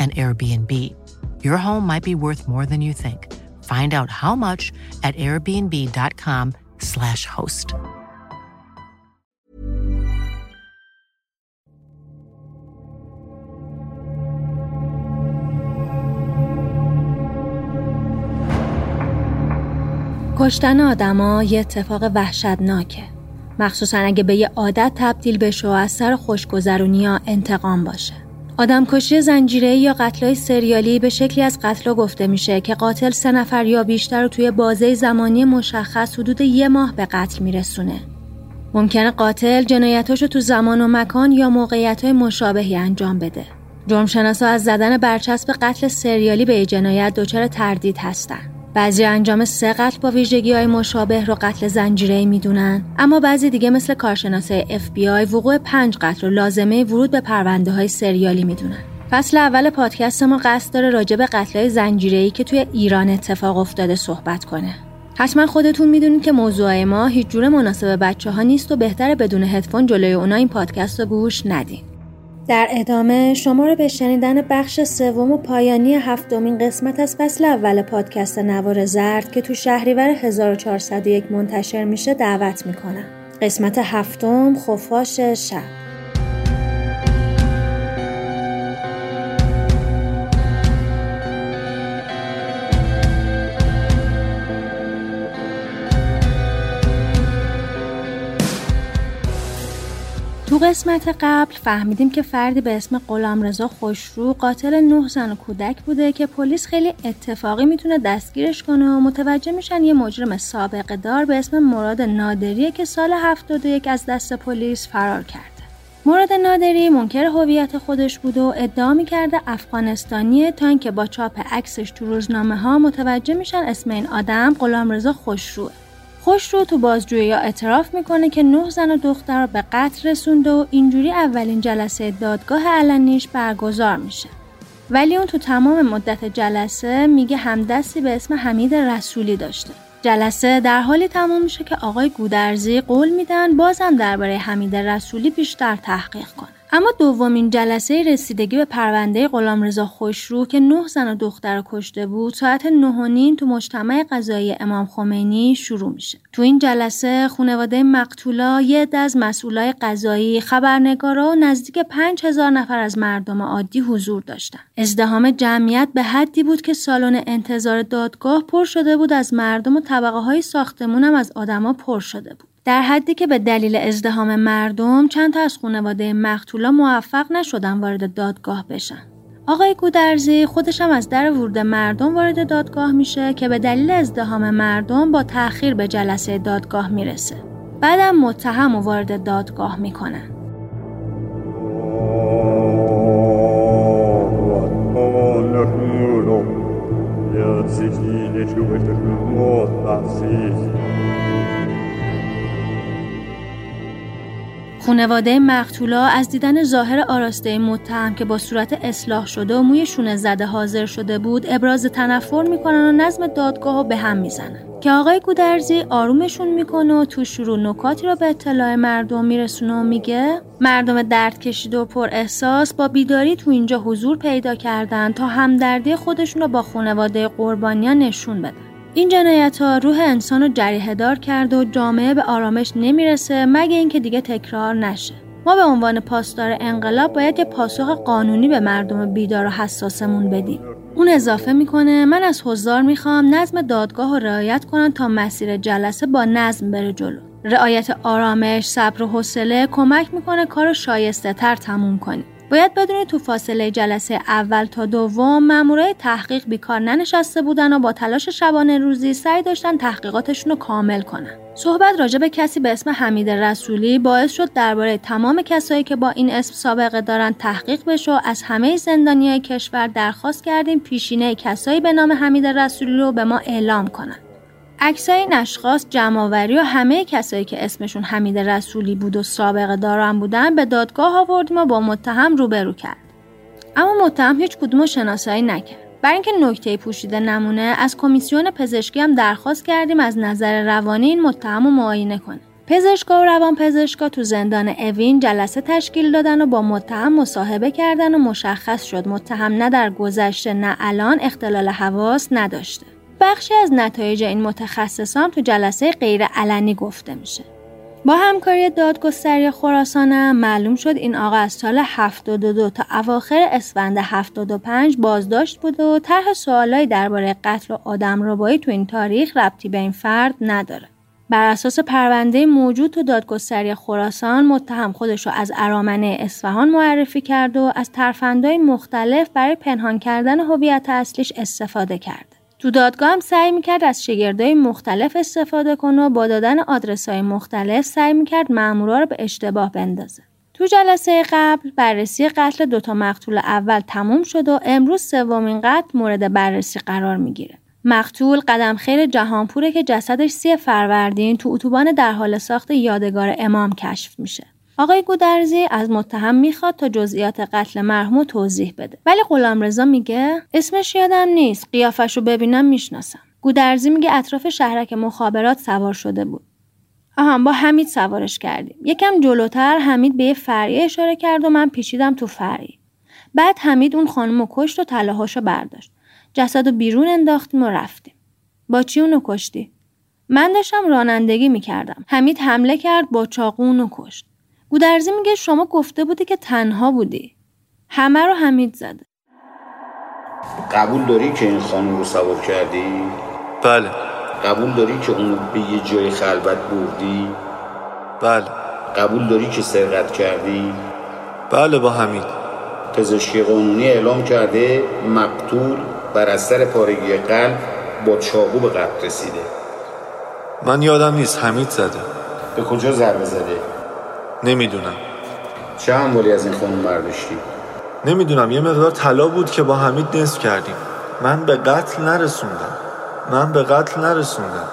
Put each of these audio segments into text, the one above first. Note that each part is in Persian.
an Airbnb. Your home might be worth more than you think. Find out how much at airbnb.com/slash host. کشتن آدما یه اتفاق وحشتناکه مخصوصا اگه به یه عادت تبدیل بشه و از سر خوشگذرونی انتقام باشه آدمکشی زنجیره یا قتلای سریالی به شکلی از قتلا گفته میشه که قاتل سه نفر یا بیشتر رو توی بازه زمانی مشخص حدود یه ماه به قتل میرسونه. ممکنه قاتل جنایتاشو تو زمان و مکان یا موقعیت های مشابهی انجام بده. جرمشناسا از زدن برچسب قتل سریالی به جنایت دچار تردید هستن. بعضی انجام سه قتل با ویژگی های مشابه رو قتل زنجیره می‌دونن. اما بعضی دیگه مثل کارشناسای FBI وقوع پنج قتل رو لازمه ورود به پرونده های سریالی می‌دونن. فصل اول پادکست ما قصد داره راجع به قتل های زنجیره که توی ایران اتفاق افتاده صحبت کنه. حتما خودتون می‌دونید که موضوع ما هیچ جور مناسب بچه ها نیست و بهتره بدون هدفون جلوی اونا این پادکست رو گوش ندین. در ادامه شما رو به شنیدن بخش سوم و پایانی هفتمین قسمت از فصل اول پادکست نوار زرد که تو شهریور 1401 منتشر میشه دعوت می‌کنم. قسمت هفتم خفاش شب قسمت قبل فهمیدیم که فردی به اسم غلامرضا خوشرو قاتل نه زن و کودک بوده که پلیس خیلی اتفاقی می‌تونه دستگیرش کنه و متوجه میشن یه مجرم سابقه دار به اسم مراد نادریه که سال 71 از دست پلیس فرار کرده. مراد نادری منکر هویت خودش بود و ادعا می‌کرده افغانستانیه تا اینکه با چاپ عکسش تو روزنامه ها متوجه میشن اسم این آدم غلامرضا خوشروه. خوش رو تو بازجویی اعتراف می‌کنه که نه زن و دختر رو به قتل رسونده و اینجوری اولین جلسه دادگاه علنیش برگزار میشه. ولی اون تو تمام مدت جلسه میگه همدستی به اسم حمید رسولی داشته. جلسه در حالی تمام میشه که آقای گودرزی قول میدن بازم درباره حمید رسولی بیشتر تحقیق کنه. اما دومین جلسه رسیدگی به پرونده غلامرضا خوشرو که نه زن و دختر کشته بود ساعت نه تو مجتمع قضایی امام خمینی شروع میشه. تو این جلسه خانواده مقتولا یه از مسئولای قضایی خبرنگارا و نزدیک پنج هزار نفر از مردم عادی حضور داشتن. ازدهام جمعیت به حدی بود که سالن انتظار دادگاه پر شده بود از مردم و طبقه های ساختمون هم از آدما پر شده بود. در حدی که به دلیل ازدهام مردم چند تا از خانواده مقتولا موفق نشدن وارد دادگاه بشن. آقای گودرزی خودش هم از در ورود مردم وارد دادگاه میشه که به دلیل ازدهام مردم با تأخیر به جلسه دادگاه می‌رسه. بعدم متهم و وارد دادگاه می‌کنن. خونواده مقتولا از دیدن ظاهر آراسته متهم که با صورت اصلاح شده و موی شونه زده حاضر شده بود ابراز تنفر می‌کنن و نظم دادگاه رو به هم می‌زنن. که آقای گودرزی آرومشون می‌کنه و تو شروع نکاتی رو به اطلاع مردم میرسونه و میگه مردم درد کشیده و پر احساس با بیداری تو اینجا حضور پیدا کردن تا همدردی خودشون رو با خانواده قربانیان نشون بدن. این جنایت ها روح انسان رو جریه دار کرده و جامعه به آرامش نمی‌رسه مگه اینکه دیگه تکرار نشه. ما به عنوان پاسدار انقلاب باید یه پاسخ قانونی به مردم بیدار و حساسمون بدیم. اون اضافه می‌کنه من از حضار می‌خوام نظم دادگاه رو رعایت کنن تا مسیر جلسه با نظم بره جلو. رعایت آرامش صبر و حوصله کمک می‌کنه کار شایسته تر تموم کنیم. باید بدونید تو فاصله جلسه اول تا دوم مامورای تحقیق بیکار ننشسته بودن و با تلاش شبانه روزی سعی داشتن تحقیقاتشون رو کامل کنن. صحبت راجع به کسی به اسم حمید رسولی باعث شد درباره تمام کسایی که با این اسم سابقه دارن تحقیق بشه و از همه زندانیای کشور درخواست کردیم پیشینه کسایی به نام حمید رسولی رو به ما اعلام کنن. عکسای این اشخاص جمعآوری و همه کسایی که اسمشون حمید رسولی بود و سابقه دارن بودن به دادگاه آوردیم و با متهم روبرو کرد. اما متهم هیچ کدوم شناسایی نکرد. برای اینکه نکته پوشیده نمونه از کمیسیون پزشکی هم درخواست کردیم از نظر روانی این متهم رو معاینه کنه. پزشکا و روان پزشکا تو زندان اوین جلسه تشکیل دادن و با متهم مصاحبه کردن و مشخص شد متهم نه در گذشته نه الان اختلال حواس نداشته. بخشی از نتایج این متخصصان تو جلسه غیر علنی گفته میشه. با همکاری دادگستری خراسانم معلوم شد این آقا از سال 72 تا اواخر اسفند 75 بازداشت بوده و طرح سوالایی درباره قتل و آدم ربایی تو این تاریخ ربطی به این فرد نداره. بر اساس پرونده موجود تو دادگستری خراسان متهم خودش رو از ارامنه اصفهان معرفی کرد و از ترفندهای مختلف برای پنهان کردن هویت اصلیش استفاده کرد. تو دادگاه هم سعی می‌کرد از شگردهای مختلف استفاده کنه و با دادن آدرس های مختلف سعی می‌کرد مامورا رو به اشتباه بندازه. تو جلسه قبل بررسی قتل دوتا مقتول اول تموم شد و امروز سومین قتل مورد بررسی قرار می‌گیره. مقتول قدم خیر جهانپوره که جسدش سی فروردین تو اتوبان در حال ساخت یادگار امام کشف میشه. آقای گودرزی از متهم می‌خواد تا جزئیات قتل مرحوم توضیح بده. ولی غلامرضا میگه اسمش یادم نیست. قیافش رو ببینم می‌شناسم. گودرزی میگه اطراف شهرک مخابرات سوار شده بود. آها با حمید سوارش کردیم. یکم جلوتر حمید به یه فریه اشاره کرد و من پیچیدم تو فری بعد حمید اون خانم کشت و رو برداشت. جسد رو بیرون انداختیم و رفتیم. با چی اونو کشتی؟ من داشتم رانندگی می‌کردم. حمید حمله کرد با چاقو اونو کشت. گودرزی میگه شما گفته بودی که تنها بودی همه رو حمید زده قبول داری که این خانم رو سوار کردی؟ بله قبول داری که اونو به یه جای خلوت بردی؟ بله قبول داری که سرقت کردی؟ بله با حمید پزشکی قانونی اعلام کرده مقتول بر اثر پارگی قلب با چاقو به قتل رسیده من یادم نیست حمید زده به کجا ضربه زده؟ نمی‌دونم. چه هموالی از این خانم برداشتی؟ نمی‌دونم. یه مقدار طلا بود که با حمید نصف کردیم. من به قتل نرسوندم. من به قتل نرسوندم.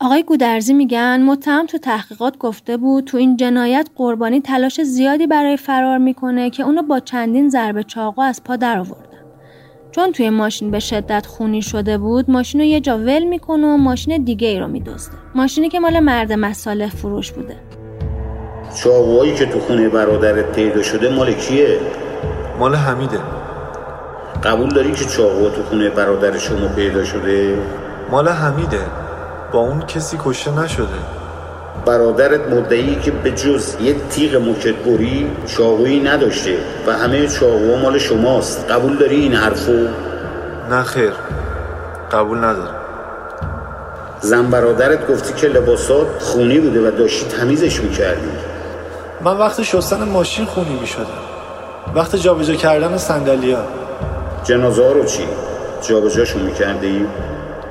آقای گودرزی میگن متهم تو تحقیقات گفته بود تو این جنایت قربانی تلاش زیادی برای فرار می‌کنه که اونو با چندین ضربه چاقو از پا در آوردن چون توی ماشین به شدت خونی شده بود ماشین رو یه جا ول می‌کنه و ماشین دیگه ای رو میدزده. ماشینی که مال مرد مساله فروش بوده. چاقوهایی که تو خونه برادرت پیدا شده مال کیه؟ مال حمیده. قبول داری که چاقوها تو خونه برادر شما پیدا شده؟ مال حمیده. با اون کسی کشته نشده. برادرت مدعی که به جز یه تیغ موکتبری چاقویی نداشته و همه چاقوها مال شماست. قبول داری این حرفو؟ نه خیر. قبول ندارم. زن برادرت گفتی که لباسات خونی بوده و داشتی تمیزش می‌کردی. من وقت شستن ماشین خونی می‌شدم. وقت جابجا کردن سندلیا جنازه ها رو چی؟ جابجاشون می‌کردی؟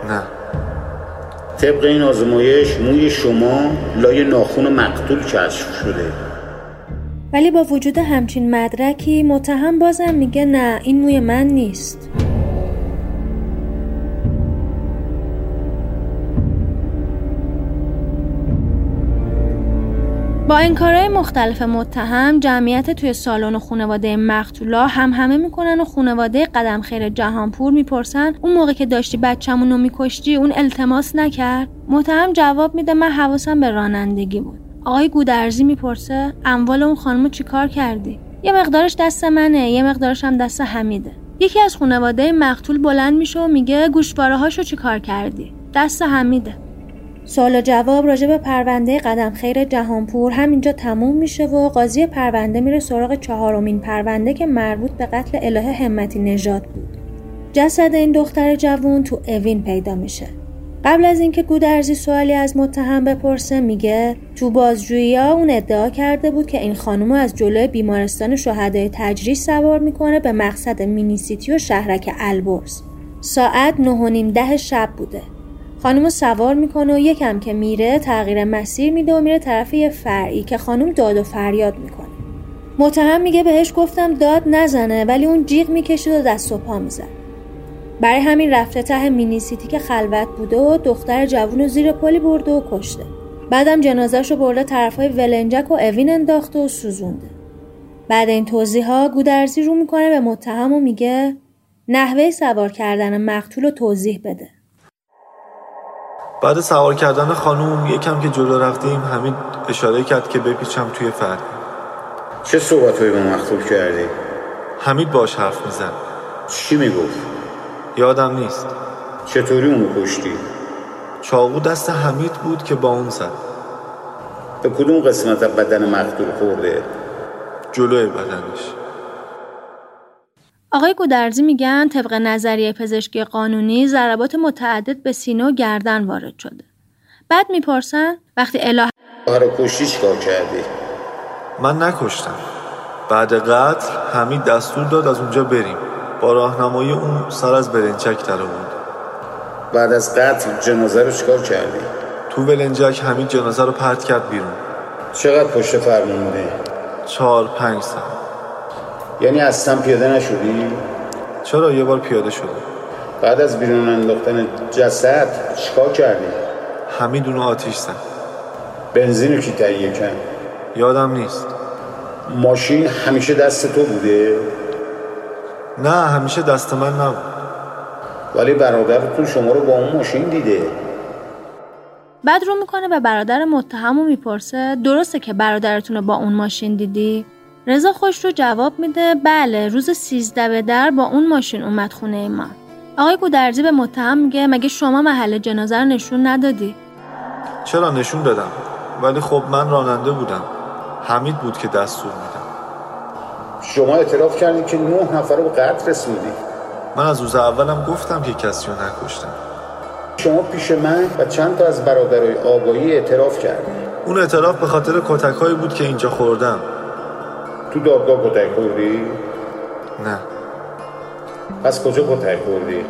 نه. طبق این آزمایش موی شما لای ناخون مقتول کشف شده. ولی با وجود همچین مدرکی متهم بازم میگه نه این موی من نیست. با انکارهای مختلف متهم جمعیت توی سالن خانواده مقتولا هم همه می‌کنن و خانواده قدم خیر جهانپور می‌پرسن اون موقع که داشتی بچه‌مون رو میکشتی اون التماس نکرد؟ متهم جواب میده من حواسم به رانندگی بود. آقای گودرزی می‌پرسه اموال اون خانمو چیکار کردی؟ یه مقدارش دست منه یه مقدارش هم دست حمیده. یکی از خانواده مقتول بلند میشه و میگه گوشواره هاشو چیکار کردی؟ دست حمیده. سوال و جواب راجع به پرونده قدم خیر جهانپور همینجا تموم میشه و قاضی پرونده میره سراغ چهارمین پرونده که مربوط به قتل الهه همتی نژاد بود. جسد این دختر جوون تو اوین پیدا میشه. قبل از اینکه گودرزی سوالی از متهم بپرسه میگه تو بازجویی ها اون ادعا کرده بود که این خانومو از جلوی بیمارستان شهدای تجریش سوار می‌کنه به مقصد مینیسیتی و شهرک البرز. ساعت نه و نیم ده شب بوده. خانم سوار می‌کنه و یکم که میره تغییر مسیر میده و میره طرف یه فرعی که خانم داد و فریاد می‌کنه. متهم میگه بهش گفتم داد نزنه ولی اون جیغ می‌کشید و دست و پا می‌زد. برای همین رفته ته مینی سیتی که خلوت بوده و دختر جوون رو زیر پلی برده و کشته. بعدم جنازش رو برده طرفای ولنجک و اوین انداخته و سوزونده. بعد این توضیح ها گودرزی رو می‌کنه به متهم و میگه نحوه سوار کردن مقتول رو توضیح بده. بعد سوار کردن خانوم یکم که جلو رفتیم همین اشاره کرد که بپیچم توی فرد چه صحبت با مختول کردی؟ حمید باش حرف میزن چی می‌گفت؟ یادم نیست چطوری اونو کشتی؟ چاقو دست حمید بود که با اون زد به کدوم قسمت بدن مقتول خورده؟ جلوی بدنش آقای گودرزی میگن طبق نظریه پزشکی قانونی ضربات متعدد به سینه و گردن وارد شده. بعد می‌پرسن وقتی اله آره کشتی چیکار کردی؟ من نکشتم. بعد قتل حمید دستور داد از اونجا بریم. با راهنمایی اون سر از برنچک در بود. بعد از قتل جنازه رو چیکار کردی؟ تو ولنجک حمید جنازه رو پرت کرد بیرون. چقدر پشت فرمون بوده؟ چهار پنج سال. یعنی اصلا پیاده نشدی؟ چرا یه بار پیاده شده بعد از بیرون انداختن جسد چیکار کردی؟ حمید اونو آتیش زد بنزین رو کی تهیه کرد؟ یادم نیست ماشین همیشه دست تو بوده؟ نه همیشه دست من نبود ولی برادرتون شما رو با اون ماشین دیده بعد رو می‌کنه به برادر متهم و می‌پرسه درسته که برادرتون رو با اون ماشین دیدی؟ رضا خوش رو جواب میده بله روز سیزده به در با اون ماشین اومد خونه ما آقای گودرزی به متهم میگه مگه شما محل جنازه رو نشون ندادی؟ چرا نشون دادم؟ ولی خب من راننده بودم. حمید بود که دستور میدم. شما اعتراف کردید که نه نفر رو به قتل رسوندی من از روز اولم گفتم که کسی رو نکشتم. شما پیش من و چند تا از برادرای آبایی اعتراف کردید اون اعتراف به خاطر کتک بود که اینجا خوردم. تو دادگاه کتک خوردی؟ نه. پس کجا کتک خوردی؟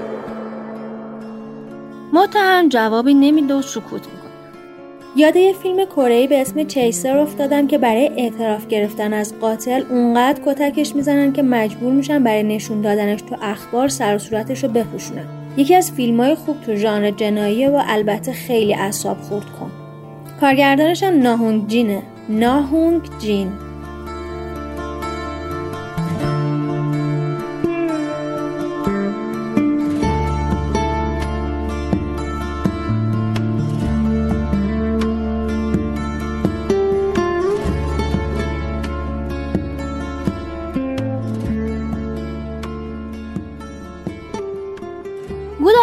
متهم جوابی نمیده و سکوت می‌کنه یاد یه فیلم کره به اسم چیسر افتادم که برای اعتراف گرفتن از قاتل اونقدر کتکش می‌زنن که مجبور میشن برای نشون دادنش تو اخبار سر و صورتش رو بپوشونن. یکی از فیلم های خوب تو ژانر جناییه و البته خیلی اعصاب خورد کن. کارگردانش هم ناهونگ جینه. ناهونگ جین.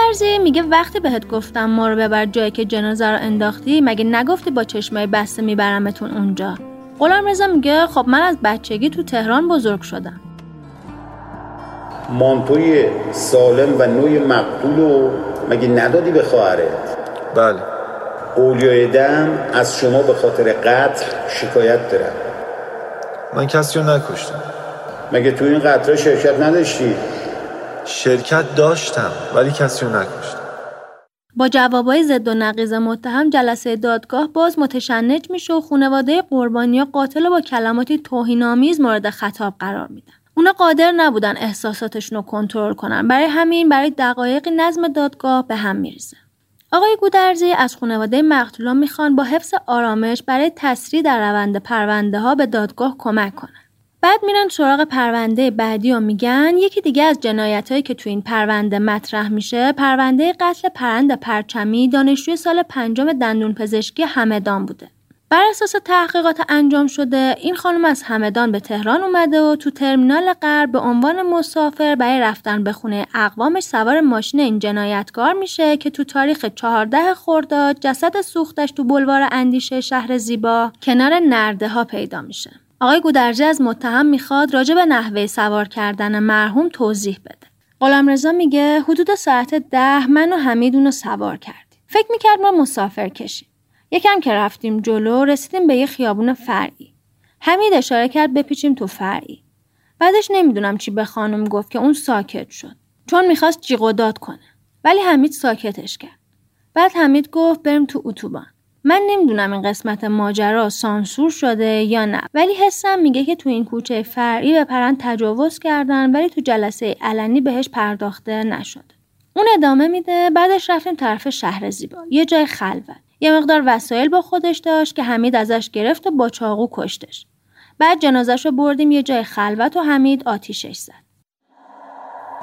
گودرزی میگه وقتی بهت گفتم ما رو ببر جایی که جنازه رو انداختی مگه نگفتی با چشمای بسته میبرمتون اونجا؟ غلام رضا میگه خب من از بچگی تو تهران بزرگ شدم. مانتوی سالم و نوع مقتول رو مگه ندادی به خواهرت؟ بله. اولیای دم از شما به خاطر قتل شکایت دارن من کسی رو نکشتم. مگه تو این قتل شرکت نداشتی؟ شرکت داشتم ولی کسی رو نکشتم. با جوابای ضد و نقیض متهم جلسه دادگاه باز متشنج میشه و خانواده قربانی قاتل با کلماتی توهینآمیز مورد خطاب قرار میدن. اونا قادر نبودن احساساتشون رو کنترل کنن. برای همین برای دقایقی نظم دادگاه به هم میریزه. آقای گودرزی از خانواده مقتولان می‌خوان با حفظ آرامش برای تسریع در روند پرونده ها به دادگاه کمک کنن. بعد میرن سراغ پرونده بعدی و میگن یکی دیگه از جنایت هایی که تو این پرونده مطرح میشه پرونده قتل پرند پرچمی دانشجوی سال پنجم دندون پزشکی همدان بوده. بر اساس تحقیقات انجام شده این خانم از همدان به تهران اومده و تو ترمینال غرب به عنوان مسافر برای رفتن به خونه اقوامش سوار ماشین این جنایتکار میشه که تو تاریخ 14 خرداد جسد سوختش تو بلوار اندیشه شهر زیبا کنار نرده ها پیدا میشه. آقای گودرجی از متهم می‌خواد راجع به نحوه سوار کردن مرحوم توضیح بده. غلامرضا میگه حدود ساعت ده من و حمید اونو سوار کردیم. فکر می‌کرد ما مسافر کشیم. یکم که رفتیم جلو رسیدیم به یه خیابون فرعی. حمید اشاره کرد بپیچیم تو فرعی. بعدش نمی‌دونم چی به خانم گفت که اون ساکت شد. چون می‌خواست جیغ و داد کنه. ولی حمید ساکتش کرد. بعد حمید گفت بریم تو اتوبان. من نمی‌دونم این قسمت ماجرا سانسور شده یا نه ولی حسم میگه که تو این کوچه فرعی به پرند تجاوز کردن ولی تو جلسه علنی بهش پرداخته نشده اون ادامه میده بعدش رفتیم طرف شهر زیبا یه جای خلوت. یه مقدار وسایل با خودش داشت که حمید ازش گرفت و با چاقو کشتش. بعد جنازش رو بردیم یه جای خلوت و حمید آتیشش زد.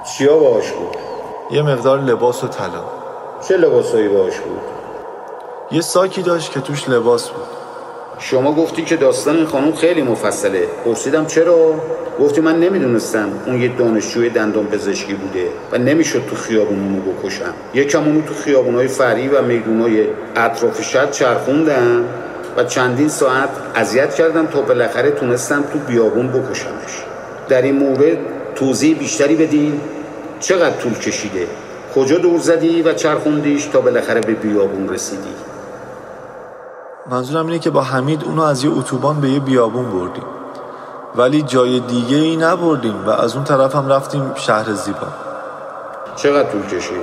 چیا باش بود؟ یه مقدار لباس و طلا. چه لباسایی باش بود؟ یه ساکی داشت که توش لباس بود. شما گفتی که داستان این خانم خیلی مفصله. پرسیدم چرا؟ گفتی من نمی‌دونستم اون یه دانشجوی دندان پزشکی بوده و نمی‌شد تو خیابون اونو بکشم. یکم اونو تو خیابونای فری و میدونای اطراف شد چرخوندم و چندین ساعت اذیت کردم تا بالاخره تونستم تو بیابون بکشمش. در این مورد توضیح بیشتری بدین. چقدر طول کشیده؟ کجا دور زدی و چرخوندیش تا بالاخره به بیابون رسیدی؟ منظورم اینه که با حمید اونو از یه اتوبان به یه بیابون بردیم. ولی جای دیگه ای نبردیم و از اون طرف هم رفتیم شهر زیبا. چقدر طول کشید؟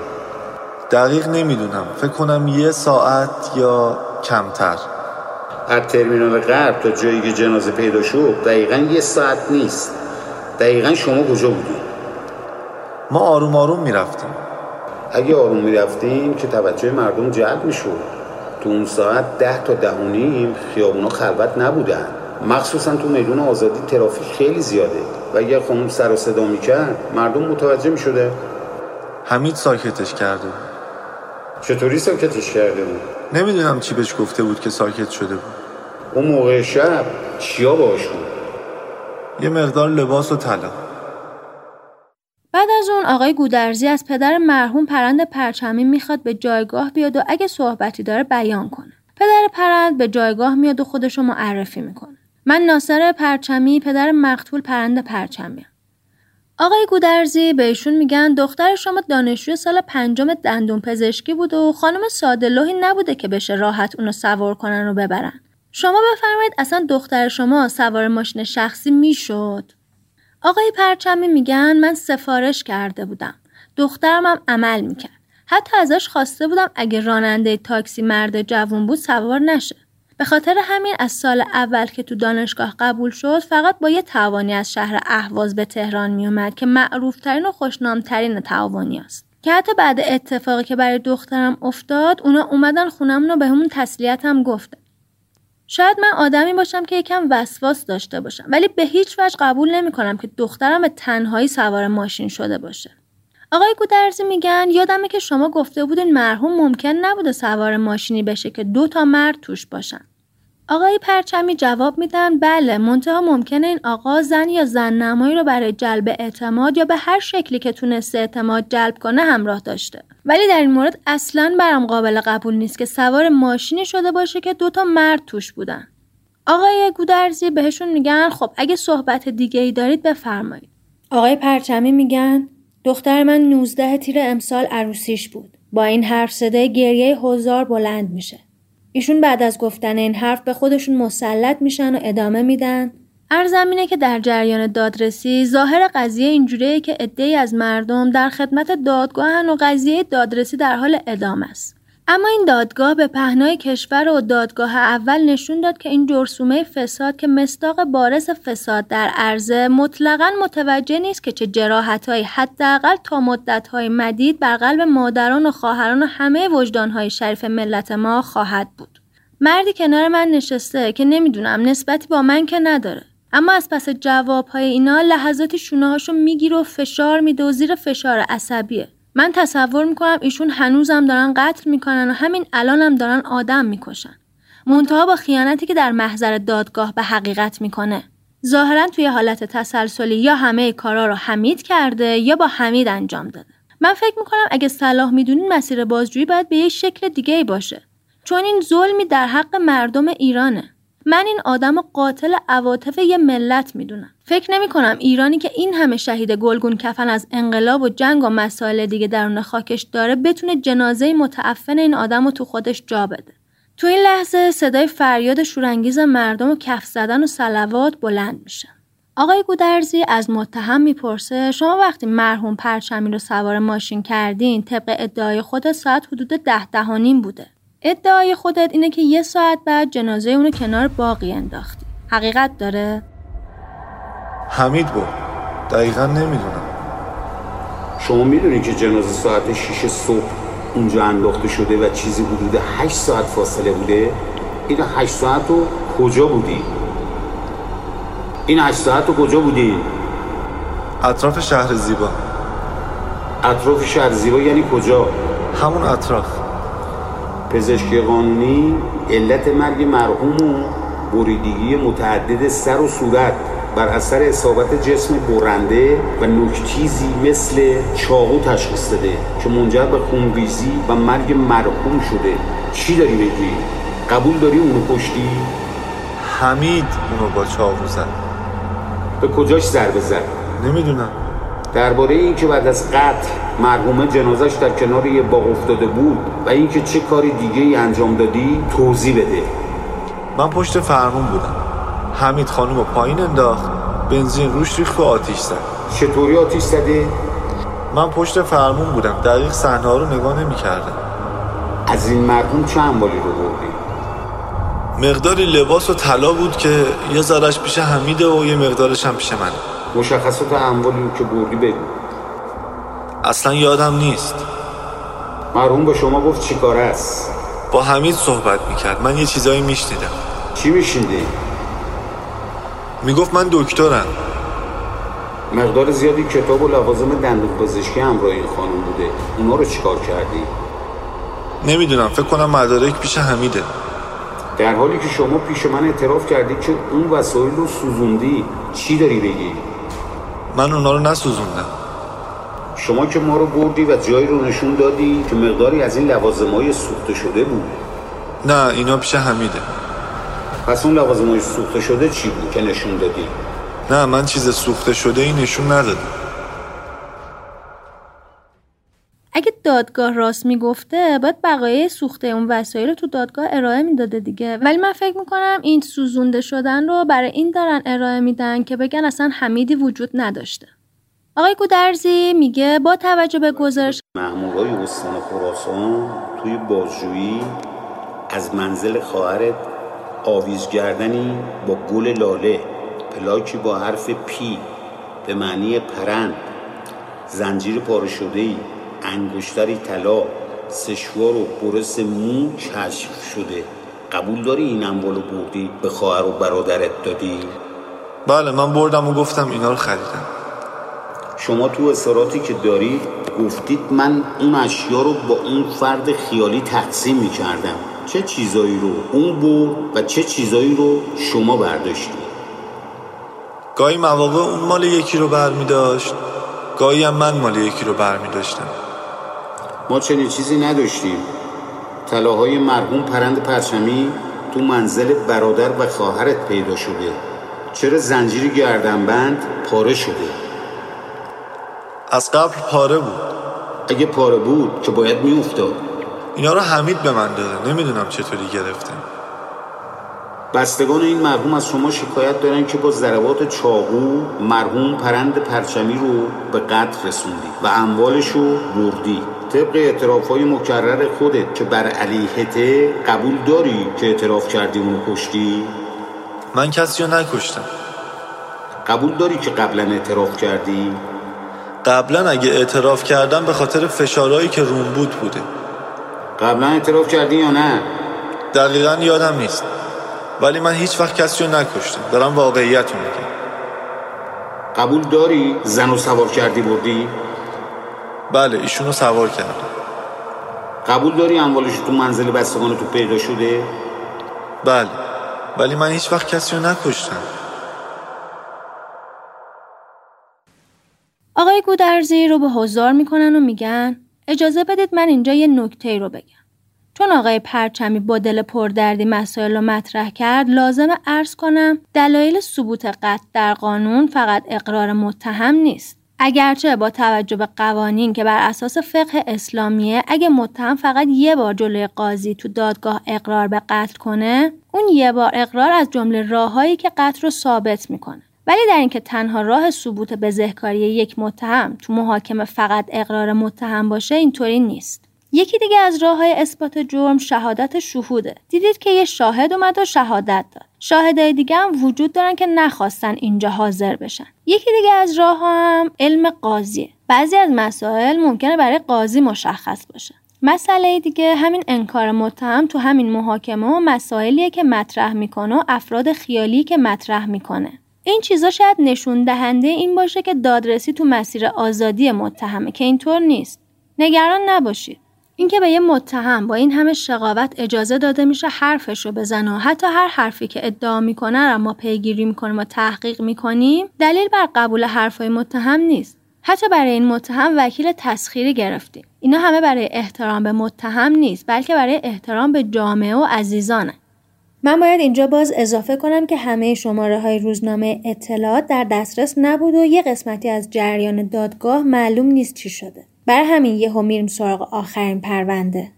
دقیق نمی‌دونم. فکر کنم یه ساعت یا کمتر. از ترمینال غرب تا جایی که جنازه پیدا شد دقیقا یه ساعت نیست. دقیقا شما کجا بودی؟ ما آروم آروم می‌رفتیم. اگه آروم می‌رفتیم که توجه مردم جلب می‌شد. تو اون ساعت ده تا ده و نیم خیابونا خلوت نبودن. مخصوصا تو میدون آزادی ترافیک خیلی زیاده و اگر خانم سر و صدا می‌کرد مردم متوجه می‌شده. حمید ساکتش کرده چطوری ساکتش کرده بود؟ نمی‌دونم چی بهش گفته بود که ساکت شده بود. اون موقع شب چیا باش بود؟ یه مقدار لباس و طلا. بعد از اون آقای گودرزی از پدر مرحوم پرند پرچمی می‌خواد به جایگاه بیاد و اگه صحبتی داره بیان کنه. پدر پرند به جایگاه میاد و خودش رو معرفی می‌کنه. من ناصر پرچمی پدر مقتول پرند پرچمی. آقای گودرزی بهشون میگن دختر شما دانشجوی سال پنجم دندون پزشکی بود و خانم سادلوهی نبوده که بشه راحت اونو سوار کنن و ببرن. شما بفرمایید اصلا دختر شما سوار ماشین شخصی می‌شد؟ آقای پرچمی میگن من سفارش کرده بودم. دخترم هم عمل می‌کرد. حتی ازش خواسته بودم اگه راننده تاکسی مرد جوون بود سوار نشه. به خاطر همین از سال اول که تو دانشگاه قبول شد فقط با یه تعاونی از شهر اهواز به تهران میومد که معروفترین و خوشنامترین تعاونی است. که حتی بعد اتفاقی که برای دخترم افتاد اونا اومدن خونمون رو به همون تسلیت هم گفتن. شاید من آدمی باشم که یکم وسواس داشته باشم ولی به هیچ وجه قبول نمی کنم که دخترم به تنهایی سوار ماشین شده باشه. آقای گودرزی میگن یادمه که شما گفته بودین مرحوم ممکن نبوده سوار ماشینی بشه که دو تا مرد توش باشن. آقای پرچمی جواب میدن بله منتها ممکنه این آقا زن یا زن نمایی رو برای جلب اعتماد یا به هر شکلی که تونسته اعتماد جلب کنه همراه داشته. ولی در این مورد اصلا برام قابل قبول نیست که سوار ماشینی شده باشه که دوتا مرد توش بودن. آقای گودرزی بهشون میگن خب اگه صحبت دیگه ای دارید بفرمایید. آقای پرچمی میگن دختر من 19 تیر امسال عروسیش بود. با این حرف صدای گریه هزار بلند میشه. ایشون بعد از گفتن این حرف به خودشون مسلط میشن و ادامه میدن. ارزم اینه که در جریان دادرسی ظاهر قضیه اینجوریه که عدهای از مردم در خدمت دادگاهن و قضیه دادرسی در حال ادامه است. اما این دادگاه به پهنای کشور و دادگاه اول نشون داد که این جرسومه فساد که مستاق بارز فساد در عرضه مطلقا متوجه نیست که چه جراحتهایی حداقل تا مدتهای مدید بر قلب مادران و خواهران و همه وجدانهای شریف ملت ما خواهد بود. مردی کنار من نشسته که نمی‌دونم نسبتی با من که نداره. اما از پس جوابهای اینا لحظاتی شونه هاشو می‌گیره و فشار میده و زیر فشار عصبیه. من تصور می‌کنم ایشون هنوزم دارن قتل می‌کنن و همین الانم دارن آدم می‌کشن. منتها با خیانتی که در محضر دادگاه به حقیقت می‌کنه. ظاهرا توی حالت تسلسلی یا همه کارا رو حمید کرده یا با حمید انجام داده. من فکر می‌کنم اگه صلاح می‌دونین مسیر بازجویی باید به یه شکل دیگه باشه. چون این ظلمی در حق مردم ایرانه. من این آدم قاتل عواطف یه ملت می‌دونم. فکر نمی کنم ایرانی که این همه شهید گلگون کفن از انقلاب و جنگ و مسائل دیگه درون خاکش داره بتونه جنازه متعفن این آدم رو تو خودش جا بده. تو این لحظه صدای فریاد شورانگیز مردم و کف زدن و سلوات بلند میشه. آقای گودرزی از متهم می‌پرسه شما وقتی مرحوم پرچمی رو سوار ماشین کردین طبق ادعای خود ساعت حدود ده دهانیم بوده. ادعای خودت اینه که یه ساعت بعد جنازه اونو کنار باقی انداختی حقیقت داره؟ حمید بود دقیقا نمی‌دونم شما می‌دونی که جنازه ساعت 6 صبح اونجا انداخته شده و چیزی حدود 8 ساعت فاصله بوده این 8 ساعت رو کجا بودی؟ این 8 ساعت رو کجا بودی؟ اطراف شهر زیبا اطراف شهر زیبا یعنی کجا؟ همون اطراف پزشکی قانونی علت مرگ مرحوم و بریدگی متعدد سر و صورت بر اثر اصابت جسم برنده و نکتیزی مثل چاقو تشخیص داده که منجر به خونریزی و مرگ مرحوم شده چی داری بگی؟ قبول داری اونو کشتی؟ حمید اونو با چاقو زد به کجاش ضربه زد؟ نمی‌دونم درباره اینکه بعد از قتل مرحومه جنازش در کنار یه باغ افتاده بود و اینکه چه کاری دیگه ای انجام دادی توضیح بده. من پشت فرمون بودم. حمید خانم رو پایین انداخت بنزین روش ریخت و آتیش زد. چطوری آتیش زده؟ من پشت فرمون بودم. دقیق صحنه رو نگاه نمی‌کردم. از این مرحوم چه اموالی رو بردی؟ مقداری لباس و طلا بود که یه ذرش پیش حمیده و یه مقدارش هم پیش من مشخصات اموالی رو که بردی بگو. اصلا یادم نیست. مرحوم به شما گفت چی کار است؟ با حمید صحبت می‌کرد. من یه چیزایی میشنیدم. چی میشیندی؟ می‌گفت من دکترم. مقدار زیادی کتاب و لوازم دندون پزشکی همراه این خانم بوده. اونا رو چیکار کردی؟ نمی‌دونم. فکر کنم مدارک پیش حمیده. در حالی که شما پیش من اعتراف کردی که اون وسایل رو سوزوندی چی داری بگی؟ من اونا رو نسوزوندم. شما که ما رو بردی و جایی رو نشون دادی که مقداری از این لوازم های سوخته شده بود. نه اینا پیش حمیده. پس اون لوازم های سوخته شده چی بود که نشون دادی؟ نه من چیز سوخته شده ای نشون ندادم اگه دادگاه راست می‌گفته باید بقایای سوخته اون وسایل رو تو دادگاه ارائه می‌داده دیگه. ولی من فکر می‌کنم این سوزونده شدن رو برای این دارن ارائه میدن که بگن اصلا حمیدی وجود نداشته. آقای گودرزی میگه با توجه به گزارش مأمورای استان خراسان توی بازجویی از منزل خواهرت آویزگردنی با گل لاله پلاکی با حرف پی به معنی پرند زنجیر پاره شده ای انگشتری طلا سشوار و برس مو کشف شده. قبول داری این اموالو بردی؟ به خواهر و برادرت دادی؟ بله من بردم و گفتم اینا رو خریدم. شما تو اصراراتی که دارید گفتید من اون اشیا رو با اون فرد خیالی تقسیم می کردم چه چیزایی رو اون برد و چه چیزایی رو شما برداشتی؟ گاهی مواقع اون مال یکی رو بر می داشت گاهی هم من مال یکی رو بر می داشتم ما چنین چیزی نداشتیم. طلاهای مرحوم پرند پرچمی تو منزل برادر و خواهرت پیدا شده. چرا زنجیر گردنبند پاره شده؟ از قبل پاره بود. اگه پاره بود که باید میافتاد. اینا رو حمید به من داده. نمی‌دونم چطوری گرفته. بستگان این مرحوم از شما شکایت دارن که با ضربات چاقو مرحوم پرند پرچمی رو به قتل رسوندی و اموالش رو بردی. طبق اعتراف های مکرر خودت که بر علیهته قبول داری که اعتراف کردی اونو کشتی؟ من کسی رو نکشتم قبول داری که قبلا اعتراف کردی؟ قبلا اگه اعتراف کردم به خاطر فشارهایی که روم بود بوده قبلا اعتراف کردی یا نه؟ دقیقا یادم نیست ولی من هیچ وقت کسی رو نکشتم دارم واقعیت رو میگم قبول داری زن رو سوار کردی بردی؟ بله ایشون رو سوار کردم قبول داری اموالش تو منزل بستگان تو پیدا شده؟ بله ولی من هیچ وقت کسی رو نکشتم آقای گودرزی رو به حضار می‌کنن و میگن اجازه بدید من اینجا یه نکته رو بگم. چون آقای پرچمی با دل پردردی مسائل رو مطرح کرد لازم عرض کنم دلایل ثبوت قتل در قانون فقط اقرار متهم نیست. اگرچه با توجه به قوانین که بر اساس فقه اسلامیه اگه متهم فقط یه بار جلوی قاضی تو دادگاه اقرار به قتل کنه اون یه بار اقرار از جمله راههایی که قتل رو ثابت می‌کنه. ولی در اینکه تنها راه ثبوت بزهکاری یک متهم تو محاکمه فقط اقرار متهم باشه اینطوری نیست. یکی دیگه از راه های اثبات جرم شهادت شهوده. دیدید که یه شاهد اومد و شهادت داد. شاهدای دیگه هم وجود دارن که نخواستن اینجا حاضر بشن. یکی دیگه از راه هم علم قاضیه. بعضی از مسائل ممکنه برای قاضی مشخص باشه. مسئله دیگه همین انکار متهم تو همین محاکمه و مسائلیه که مطرح می‌کنه و افراد خیالی که مطرح می‌کنه. این چیزا شاید نشون دهنده این باشه که دادرسی تو مسیر آزادی متهمه که اینطور نیست. نگران نباشید. اینکه به یه متهم با این همه شقاوت اجازه داده میشه حرفش رو بزنه و حتی هر حرفی که ادعا می‌کنه رو ما پیگیری می‌کنیم و تحقیق می‌کنیم دلیل بر قبول حرفای متهم نیست. حتی برای این متهم وکیل تسخیری گرفتیم. اینا همه برای احترام به متهم نیست بلکه برای احترام به جامعه و عزیزانه. من باید اینجا باز اضافه کنم که همه شماره های روزنامه اطلاعات در دسترس نبود و یه قسمتی از جریان دادگاه معلوم نیست چی شده. برای همین یهو میریم سراغ آخرین پرونده.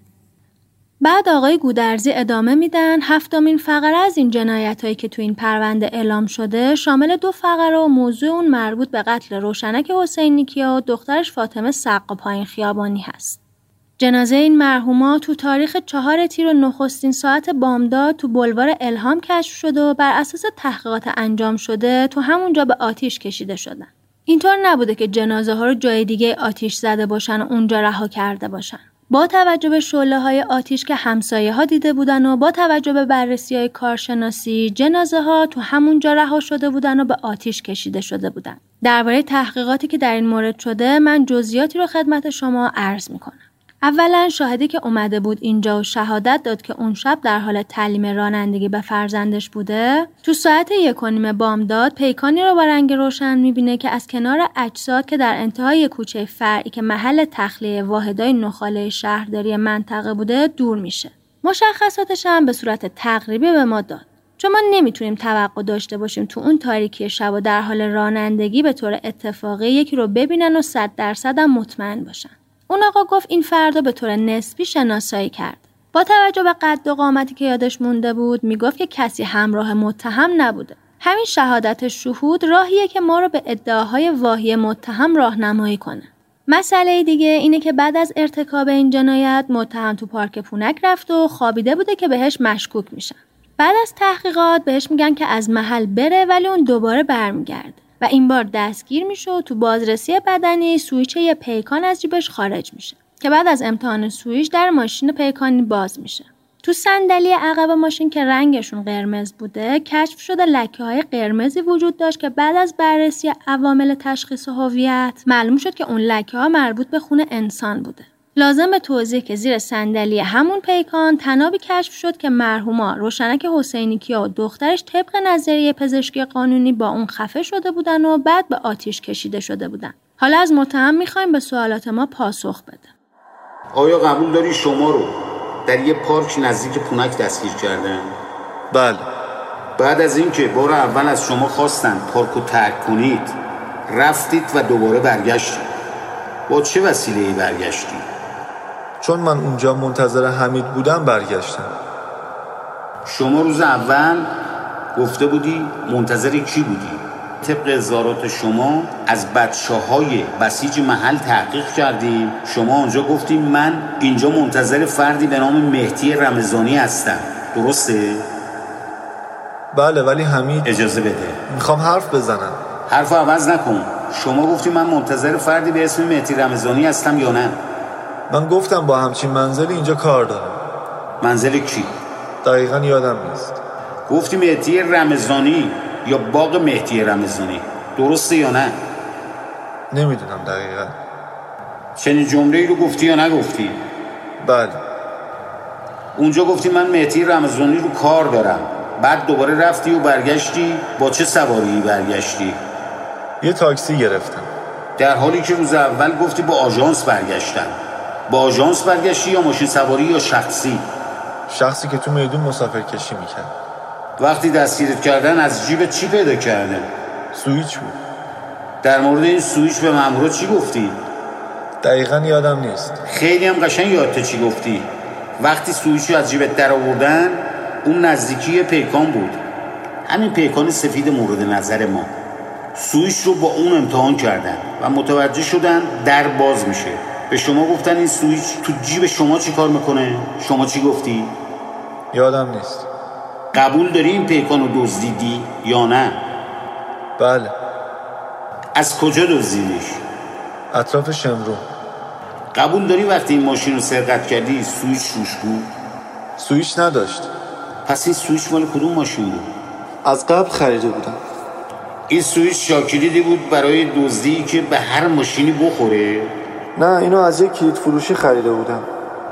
بعد آقای گودرزی ادامه میدن هفتمین فقره از این جنایت هایی که تو این پرونده اعلام شده شامل دو فقره و موضوع اون مربوط به قتل روشنک حسین و دخترش فاطمه سقا پایین خیابانی هست. جنازه این مرحوما تو تاریخ چهار تیر و نخستین ساعت بامداد تو بلوار الهام کشف شده و بر اساس تحقیقات انجام شده تو همونجا به آتیش کشیده شدن. اینطور نبوده که جنازه ها رو جای دیگه آتیش زده باشن و اونجا رها کرده باشن. با توجه به شعله های آتیش که همسایه ها دیده بودن و با توجه به بررسی های کارشناسی جنازه ها تو همونجا رها شده بودن و به آتیش کشیده شده بودن. درباره تحقیقاتی که در این مورد شده من جزئیاتی رو خدمت شما عرض می‌کنم. اولا شاهدی که اومده بود اینجا و شهادت داد که اون شب در حال تعلیم رانندگی به فرزندش بوده تو ساعت یک و بامداد پیکانی رو با رنگ روشن می‌بینه که از کنار اجساد که در انتهای کوچه فرعی که محل تخلیه واحدای نخاله شهرداری منطقه بوده دور میشه. مشخصاتش هم به صورت تقریبی به ما داد. چون ما نمی‌تونیم توقع داشته باشیم تو اون تاریکی شب و در حال رانندگی به طور اتفاقی یکی رو ببینن و صد درصد مطمئن باشن. اون آقا گفت این فردا به طور نسبی شناسایی کرد. با توجه به قد و قامتی که یادش مونده بود می‌گفت که کسی همراه متهم نبوده. همین شهادت شهود راهیه که ما رو به ادعاهای واهی متهم راهنمایی کنه. مسئله دیگه اینه که بعد از ارتکاب این جنایت متهم تو پارک پونک رفت و خوابیده بوده که بهش مشکوک میشن. بعد از تحقیقات بهش میگن که از محل بره ولی اون دوباره برمیگرده. و این بار دستگیر میشه و تو بازرسی بدنی سویچ یه پیکان از جیبش خارج میشه که بعد از امتحان سویچ در ماشین پیکانی باز میشه. تو صندلی عقب ماشین که رنگشون قرمز بوده کشف شده لکه های قرمزی وجود داشت که بعد از بررسی عوامل تشخیص هویت معلوم شد که اون لکه ها مربوط به خون انسان بوده. لازم به توضیح که زیر صندلی همون پیکان تنابی کشف شد که مرحوما روشنک حسینی کیا و دخترش طبق نظریه پزشکی قانونی با اون خفه شده بودن و بعد به آتیش کشیده شده بودن حالا از متهم می‌خوایم به سوالات ما پاسخ بده آیا قبول داری شما رو در یه پارک نزدیک پونک دستگیر کردن؟ بله بعد از اینکه بار اول از شما خواستن پارک رو ترک کنید رفتید و دوباره برگشتید با چه وسیله برگشتید؟ چون من اونجا منتظر حمید بودم برگشتم. شما روز اول گفته بودی منتظر کی بودی؟ طبق اظهارات شما از بچه های بسیج محل تحقیق کردیم. شما آنجا گفتیم من اینجا منتظر فردی به نام مهدی رمضانی هستم. درسته؟ بله ولی حمید اجازه بده. می‌خوام حرف بزنم. حرف عوض نکن. شما گفتی من منتظر فردی به اسم مهدی رمضانی هستم یا نه؟ من گفتم با همچین منزلی اینجا کار دارم. منزل کی؟ دقیقا یادم نیست. گفتی مهدی رمضانی یا باغ مهدی رمضانی؟ درسته یا نه؟ نمی‌دونم دقیقا. چنین جمله ای رو گفتی یا نگفتی؟ بله. اونجا گفتی من مهدی رمضانی رو کار دارم. بعد دوباره رفتی و برگشتی؟ با چه سواری برگشتی؟ یه تاکسی گرفتم. در حالی که روز اول گفتی با آژانس برگشتم. با آژانس برگشتی یا ماشین سواری یا شخصی؟ شخصی که تو میدون مسافر کشی می‌کرد. وقتی دستگیرت کردن از جیب چی پیدا کردن سویچ بود. در مورد این سویچ به مامورا چی گفتی؟ دقیقا یادم نیست. خیلی هم قشنگ یادت چی گفتی. وقتی سویچ رو از جیبت در آوردن اون نزدیکی پیکان بود. همین پیکان سفید مورد نظر ما. سویچ رو با اون امتحان کردن و متوجه شدن در باز میشه. به شما گفتن این سویچ تو جیب شما چی کار می‌کنه؟ شما چی گفتی؟ یادم نیست. قبول داری این پیکان رو دزدیدی یا نه؟ بله. از کجا دزدیدیش؟ اطراف شمرو قبول داری وقتی این ماشین رو سرقت کردی سویچ روش بود؟ سویچ نداشت. پس این سویچ مال کدوم ماشین بود؟ از قبل خریده بودم. این سویچ شاه کلیدی بود برای دزدی که به هر ماشینی بخوره؟ نه اینو از یک کلید فروشی خریده بودم.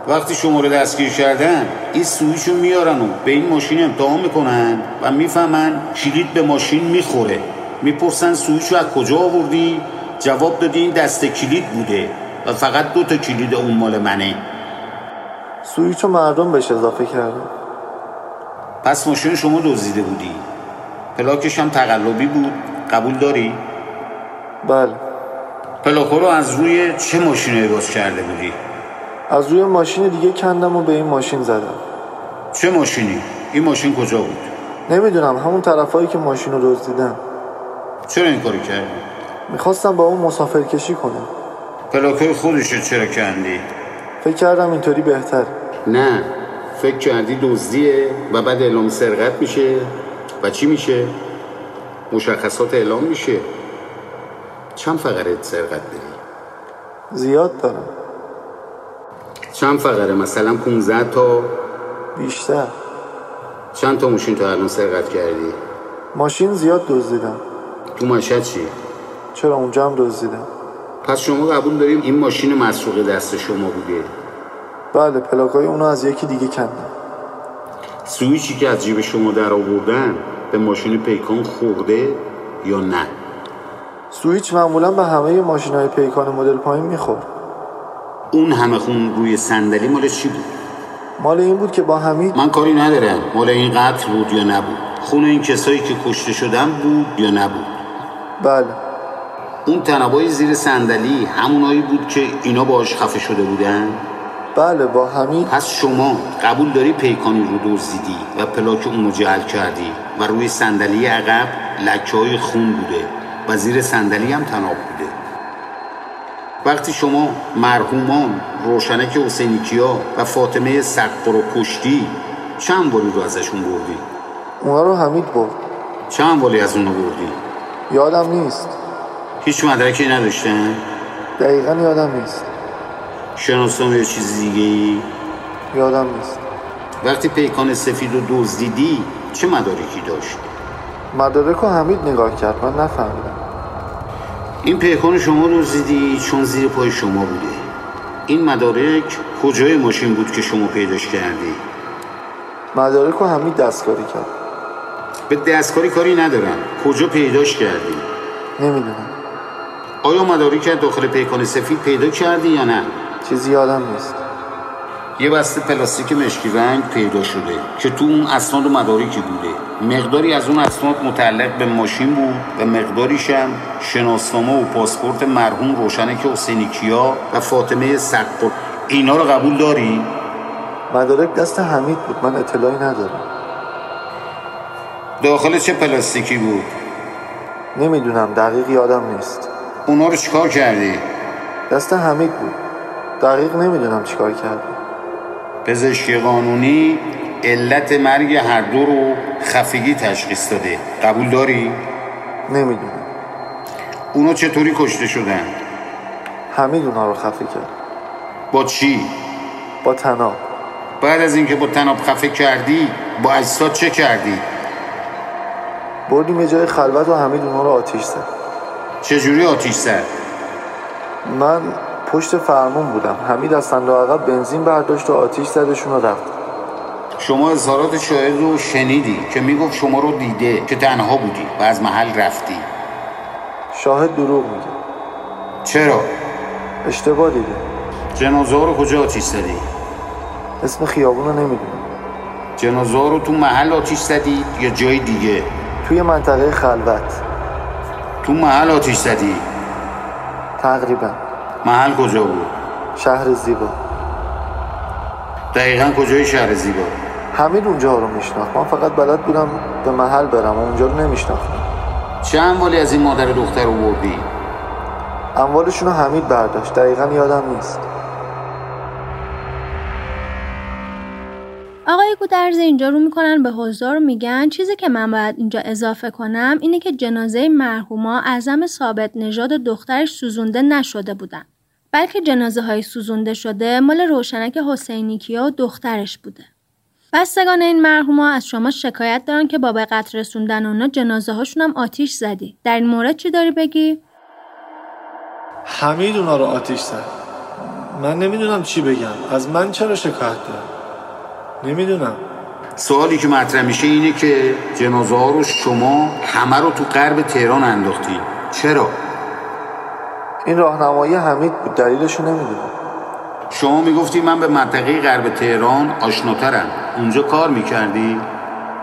وقتی شما رو دستگیر کردن این سویچ رو میارن و به این ماشین امتحان می‌کنن و می‌فهمن کلید به ماشین می‌خوره. می‌پرسن سویچ رو از کجا آوردی؟ جواب دادی این دست کلید بوده و فقط دو تا کلید اون مال منه. سویچ رو مردم بهش اضافه کردم پس ماشین شما دزدیده بودی. پلاکش هم تقلبی بود. قبول داری؟ بله. پلاکو رو از روی چه ماشینی باز کرده بودی؟ از روی ماشین دیگه کندم و به این ماشین زدم. چه ماشینی؟ این ماشین کجا بود؟ نمی‌دونم همون طرفایی که ماشین رو دزدیدن. چرا این کاری کردی؟ می‌خواستم با اون مسافر کشی کنم پلاکای خودشو چرا کندی؟ فکر کردم اینطوری بهتر. نه فکر کردی دزدیه و بعد اعلام سرقت میشه. و چی میشه؟ مشخصات اعلام میشه. چند فقره سرقت داری؟ زیاد دارم. چند فقره؟ مثلا 15 تا؟ بیشتر. چند تا ماشین تا الان سرقت کردی؟ ماشین زیاد دزدیدم. تو مشهد چی؟ چرا اونجا هم دزدیدم؟ پس شما قبول داریم این ماشین مسروق دست شما بوده؟ بله پلاکای اونو از یکی دیگه کندم. سویچی که از جیب شما در آوردن به ماشین پیکان خورده یا نه؟ سویچ معمولا به همه ماشین های پیکان مدل پایین میخور اون همه خون روی صندلی مال چی بود؟ مال این بود که با حمید من کاری ندارم. مال این قتل بود یا نبود؟ خون این کسایی که کشته شدن بود یا نبود؟ بله. اون تنبای زیر صندلی همونایی بود که اینا باش خفه شده بودن؟ بله با حمید. پس شما قبول داری پیکانی رو دزدیدی و پلاک اونو جعل کردی و روی صندلی عقب لکه های خون بوده؟ و زیر صندلی هم تناب بوده وقتی شما مرحومان روشنک حسینیکیا و فاطمه سقر رو کشتی چند والی رو ازشون بردی؟ اونا رو حمید برد چند والی از اونو بردی؟ یادم نیست هیچ مدرکی نداشتن؟ دقیقا یادم نیست شناسنامه یا چیز دیگه ای؟ یادم نیست وقتی پیکان سفید رو دزدیدی چه مدارکی داشت؟ مدارک رو حمید نگاه کرد من نفهمیدم این پیکان شما دزدیدی چون زیر پای شما بوده این مدارک کجای ماشین بود که شما پیداش کردی؟ مدارک رو حمید دستکاری کرد به دستکاری کاری ندارم کجا پیداش کردی؟ نمی‌دونم آیا مدارک از داخل پیکان سفید پیدا کردی یا نه؟ چیزی یادم نیست یه بسته پلاستیک مشکی رنگ پیدا شده که تو اون اسناد و مدارکی بوده. مقداری از اون اسناد متعلق به ماشین بود و مقداریش هم شناسنامه و پاسپورت مرحوم روشنک حسینیکیا و فاطمه سقر اینا رو قبول داری؟ مدارک دست حمید بود. من اطلاعی ندارم. داخل چه پلاستیکی بود؟ نمی‌دونم. دقیق یادم نیست. اونا رو چیکار کردی؟ دست حمید بود. دقیق نمی‌دونم چیکار کردی پزشکی قانونی علت مرگ هر دو رو خفگی تشخیص داده قبول داری؟ نمی‌دونم اونا چطوری کشته شدن؟ حمید اونا رو خفه کرد با چی؟ با تناب بعد از اینکه با تناب خفه کردی با اجساد چه کردی؟ بردیم یه جای خلوت و حمید اونا رو آتیش زد چجوری آتیش زد؟ من پشت فرمون بودم. حمید از صندوق عقب بنزین برداشت و آتیش زدشون و رفت. شما اظهارات شاهد رو شنیدی که می‌گفت شما رو دیده که تنها بودی و از محل رفتی. شاهد دروغ میگه. چرا؟ اشتباه دیده. جنازه رو کجا آتیش زدی؟ اسم خیابون رو نمی‌دونم. جنازه رو تو محل آتیش زدی یا جای دیگه؟ توی منطقه خلوت. تو محل آتیش زدی. تقریبا. محل کجا بود؟ شهر زیبا. دقیقا کجای شهر زیبا؟ حمید اونجا رو میشناخت. من فقط بلد بودم به محل برم و اونجا رو نمیشناختم. چه اموالی از این مادر دختر رو بردی؟ اموالشون رو حمید برداشت. دقیقا یادم نیست. آقای گودرز اینجا رو می‌کنن به حضار میگن. چیزی که من باید اینجا اضافه کنم اینه که جنازه مرحوما اعظم ثابت نژاد و دخترش سوزونده نشده بودن. بلکه جنازه های سوزونده شده مال روشنک حسینی کیا و دخترش بوده. بستگان این مرحوما از شما شکایت دارن که با به قتل رسوندن اونا جنازه هاشون هم آتیش زدی. در این مورد چی داری بگی؟ حمید اونا رو آتیش زد. من نمی‌دونم چی بگم. از من چرا شکایت دارم نمی‌دونم. سوالی که مطرح میشه اینه که جنازه ها رو شما همه رو تو غرب تهران انداختی چرا؟ این راهنمایی حمید بود دلیلشو نمی‌دونم شما می‌گفتی من به منطقه غرب تهران آشناترم اونجا کار می‌کردی؟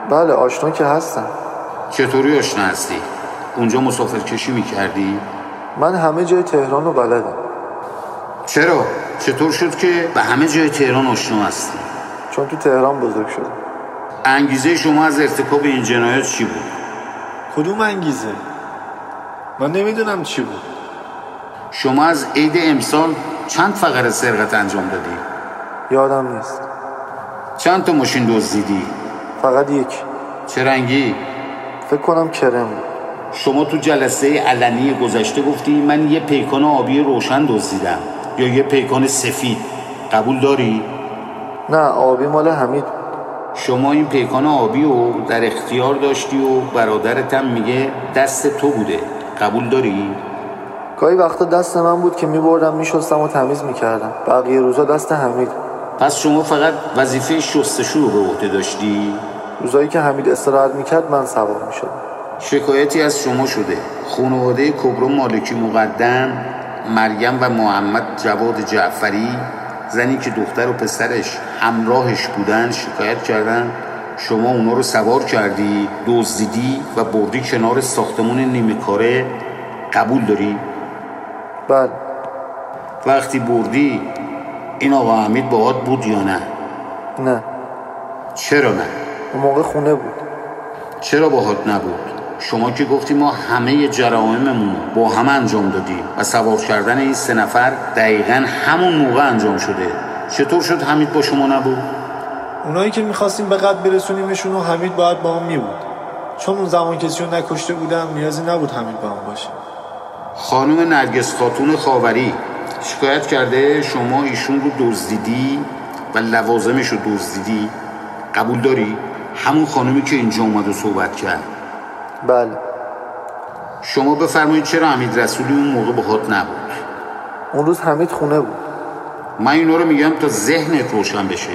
بله آشنا که هستم چطوری آشنا هستی؟ اونجا مسافر کشی می‌کردی؟ من همه جای تهران رو بلدم چرا؟ چطور شد که به همه جای تهران آشنا هستی؟ چون تو تهران بزرگ شدم انگیزه شما از ارتکاب این جنایت چی بود؟ کدوم انگیزه من نمی‌دونم چی بود شما از عید امسال چند فقره سرقت انجام دادی؟ یادم نیست چند تا ماشین دزدیدی؟ فقط یک چه رنگی؟ فکر کنم کرم شما تو جلسه علنی گذشته گفتی من یه پیکان آبی روشن دزدیدم یا یه پیکان سفید قبول داری؟ نه آبی مال حمید. شما این پیکان آبی رو در اختیار داشتی و برادرت هم میگه دست تو بوده قبول داری؟ گاهی وقتا دست من بود که میبردم میشستم و تمیز می‌کردم. بقیه روزا دست حمید. پس شما فقط وظیفه شستشو رو به عهده داشتی؟ روزایی که حمید استراحت می‌کرد من سوار می‌شدم. شکایتی از شما شده. خانواده کبرا مالکی مقدم مریم و محمد جواد جعفری زنی که دختر و پسرش همراهش بودن شکایت کردن. شما اونا رو سوار کردی دزدیدی و بردی کنار ساختمون نیمه کاره. قبول داری؟ بله. وقتی بردی این آقا حمید باهات بود یا نه؟ نه. چرا نه؟ اون موقع خونه بود. چرا باهات نبود؟ شما که گفتی ما همه جرائممون با هم انجام دادیم و سوار کردن این سه نفر دقیقا همون موقع انجام شده. چطور شد حمید با شما نبود؟ اونایی که می‌خواستیم به قد برسونیمشون و حمید باید با هم میبود. چون اون زمان کسی رو نکشته بودم نیازی نبود حمید با هم باشه. خانم نرگس خاتون خاوری. شکایت کرده شما ایشون رو دزدیدی و لوازمش رو دزدیدی. قبول داری؟ همون خانمی که اینجا اومد و صحبت کرد. بله. شما بفرمایید چرا حمید رسولی اون موقع باهات نبود؟ اون روز حمید خونه بود. من اینا رو میگم تا ذهنت روشن بشه.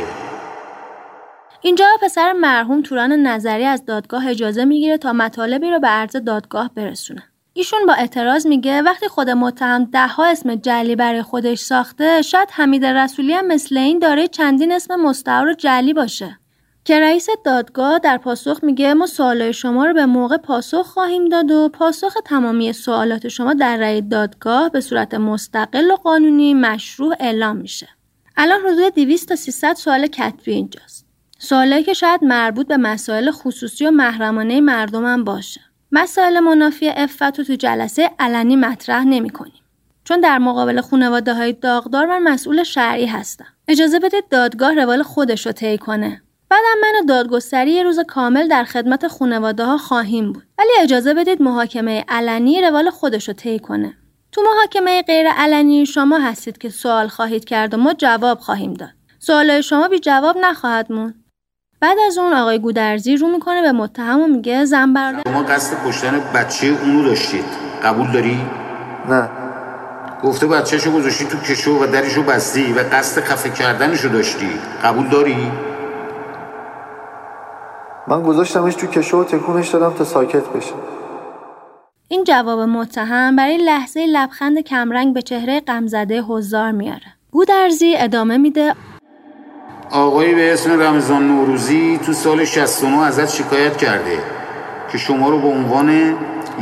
اینجا پسر مرحوم توران نظری از دادگاه اجازه می‌گیره تا مطالبی رو به عرض دادگاه برسونه. ایشون با اعتراض میگه وقتی خود متهم ده ها اسم جعلی برای خودش ساخته شاید حمید رسولی هم مثل این داره چندین اسم مستعار و جعلی باشه. که رئیس دادگاه در پاسخ میگه ما سوالای شما رو به موقع پاسخ خواهیم داد و پاسخ تمامی سوالات شما در رأی دادگاه به صورت مستقل و قانونی مشروع اعلام میشه. الان حدود 200 تا 300 سوال کتبی اینجاست. سوالایی که شاید مربوط به مسائل خصوصی و محرمانه مردم هم باشه. مسائل منافی افت رو تو جلسه علنی مطرح نمی کنیم. چون در مقابل خانواده های داغدار من مسئول شرعی هستم. اجازه بده دادگاه روال خودش رو طی کنه. بعدم من دادگستری یه روز کامل در خدمت خانواده ها خواهیم بود. ولی اجازه بدید محاکمه علنی روال خودش رو طی کنه. تو محاکمه غیر علنی شما هستید که سوال خواهید کرد و ما جواب خواهیم داد. سوال شما بی جواب نخواهد موند. بعد از اون آقای گودرزی رو می‌کنه به متهم و میگه زن برادر شما قصد کشتن بچه اونو داشتید. قبول داری؟ نه. گفته بچهشو گذاشتی تو کشو و درشو بستی و قصد خفه کردنشو داشتی. قبول داری؟ من گذاشتمش تو کشو و تکونش دادم تا ساکت بشه. این جواب متهم برای لحظه لبخند کمرنگ به چهره غمزده حضار میاره. گودرزی ادامه میده. آقایی به اسم رمضان نوروزی تو سال 69 ازت شکایت کرده که شما رو به عنوان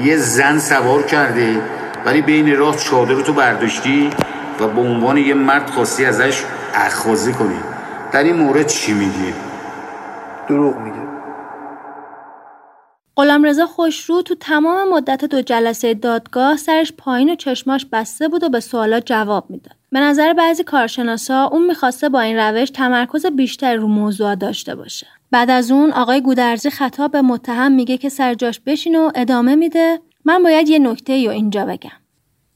یه زن سوار کرده ولی بین راه چادر تو برداشتی و به عنوان یه مرد خواستی ازش اخوازی کنی در این مورد چی میگی؟ دروغ میگه غلامرضا خوشرو تو تمام مدت دو جلسه دادگاه سرش پایین و چشماش بسته بود و به سوالات جواب می‌داد. به نظر بعضی کارشناسا اون می‌خواسته با این روش تمرکز بیشتر رو موضوع داشته باشه. بعد از اون آقای گودرزی خطاب به متهم میگه که سر جاش بشین و ادامه میده من باید یه نکته رو اینجا بگم.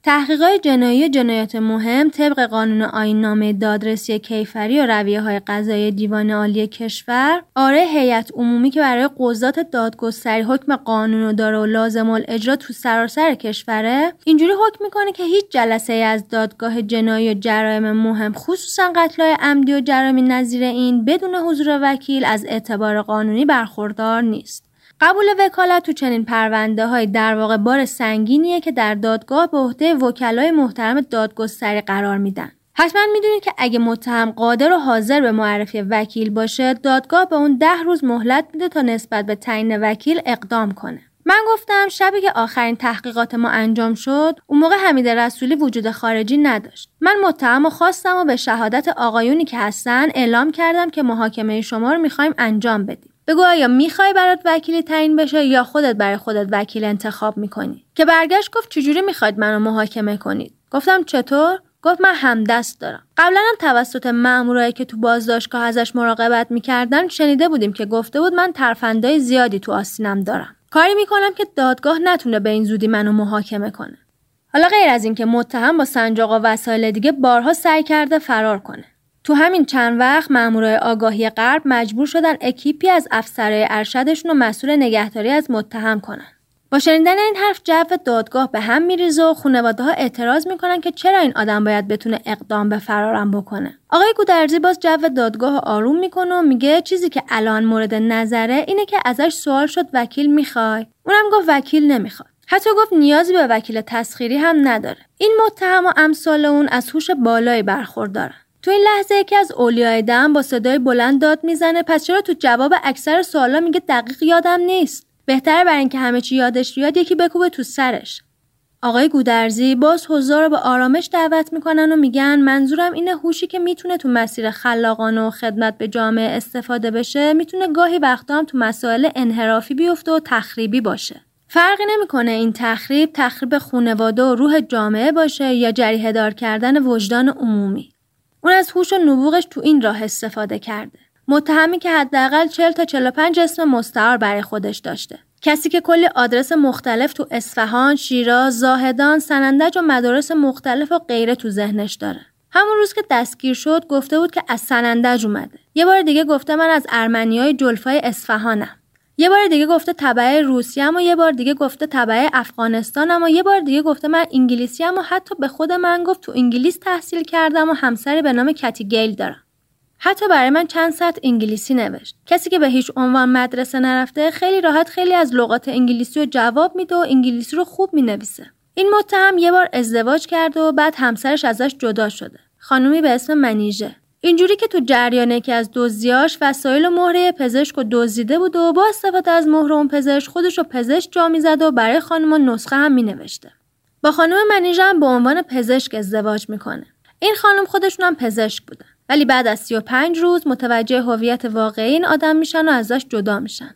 تحقیقات جنایی و جنایات مهم طبق قانون آیننامه دادرسی کیفری و رویه های قضایی دیوان عالی کشور آره هیئت عمومی که برای قضات دادگستری حکم قانون داره و لازم الاجرا تو سراسر کشوره اینجوری حکم می‌کنه که هیچ جلسه از دادگاه جنایی و جرایم مهم خصوصا قتلای عمدی و جرامی نظیر این بدون حضور وکیل از اعتبار قانونی برخوردار نیست. قبول وکالت تو چنین پرونده های در واقع بار سنگینیه که در دادگاه به عهده وکلای محترم دادگستری قرار میدن. حتما می‌دونید که اگه متهم قادر و حاضر به معرفی وکیل باشه دادگاه به اون ده روز مهلت میده تا نسبت به تعیین وکیل اقدام کنه. من گفتم شبی که آخرین تحقیقات ما انجام شد اون موقع حمید رسولی وجود خارجی نداشت من متهم و خواستم و به شهادت آقایونی که هستن اعلام کردم که محاکمه شما رو می‌خوایم انجام بدیم بگو آیا می‌خوای برات وکیلی تعیین بشه یا خودت برای خودت وکیل انتخاب می‌کنی؟ که برگشت گفت چجوری می‌خواید منو محاکمه کنید؟ گفتم چطور؟ گفت من همدست دارم. قبلا هم توسط مامورایی که تو بازداشتگاه ازش مراقبت می‌کردن شنیده بودیم که گفته بود من ترفندای زیادی تو آستینم دارم. کاری می‌کنم که دادگاه نتونه به این زودی منو محاکمه کنه. حالا غیر از اینکه متهم با سنجاق و وسایل دیگه بارها سعی کرده فرار کنه. تو همین چند وقت مامورای آگاهی غرب مجبور شدن اکیپی از افسرهای ارشدشون رو مسئول نگهداری از متهم کنن. با شنیدن این حرف جو دادگاه به هم میریزه و خانواده ها اعتراض می‌کنن که چرا این آدم باید بتونه اقدام به فرارم بکنه. آقای گودرزی باز جو دادگاه آروم می‌کنه و میگه چیزی که الان مورد نظره اینه که ازش سوال شد وکیل می‌خوای. اونم گفت وکیل نمی‌خواد. حتی گفت نیازی به وکیل تسخیری هم نداره. این متهم و امثال اون از هوش بالایی برخوردارن. تو این لحظه یکی از اولیای دم با صدای بلند داد می‌زنه. پس چرا تو جواب اکثر سوالا میگه دقیق یادم نیست؟ بهتره برای اینکه همه چی یادش بیاد یکی بکوبه تو سرش. آقای گودرزی باز حضار رو به آرامش دعوت می‌کنن و میگن منظورم اینه هوشی که می‌تونه تو مسیر خلاقانه و خدمت به جامعه استفاده بشه می‌تونه گاهی وقتا هم تو مسائل انحرافی بیفته و تخریبی باشه. فرقی نمی‌کنه این تخریب تخریب خونواده و روح جامعه باشه یا جریه دار کردن وجدان عمومی. اون از هوش و نبوغش تو این راه استفاده کرده متهمی که حداقل 40 تا 45 اسم مستعار برای خودش داشته کسی که کلی آدرس مختلف تو اصفهان، شیراز، زاهدان، سنندج و مدارس مختلف و غیره تو ذهنش داره. همون روز که دستگیر شد گفته بود که از سنندج اومده. یه بار دیگه گفته من از ارمنیای جلفای اصفهانم. یه بار دیگه گفته تبع روسیه و یه بار دیگه گفته تبع افغانستانم و یه بار دیگه گفته من انگلیسی و حتی به خود من گفت تو انگلیس تحصیل کردم و همسری به نام کتی گیل دارم. حتی برای من چند ساعت انگلیسی نوشت. کسی که به هیچ عنوان مدرسه نرفته خیلی راحت خیلی از لغات انگلیسی رو جواب میده و انگلیسی رو خوب می‌نویسه. این متهم یه بار ازدواج کرده و بعد همسرش ازش جدا شده. خانومی به اسم منیژه. اینجوری که تو جریان که از دزدیاش وسایل و مهره پزشک و دزدیده بود و با استفاده از مهره اون پزشک خودش رو پزشک جا می‌زد و برای خانم نسخه هم مینوشته. با خانم منیژه هم به عنوان پزشک ازدواج می‌کنه. این خانم خودشون هم پزشک بودن. ولی بعد از 35 روز متوجه هویت واقعی این آدم میشن و ازش جدا میشن.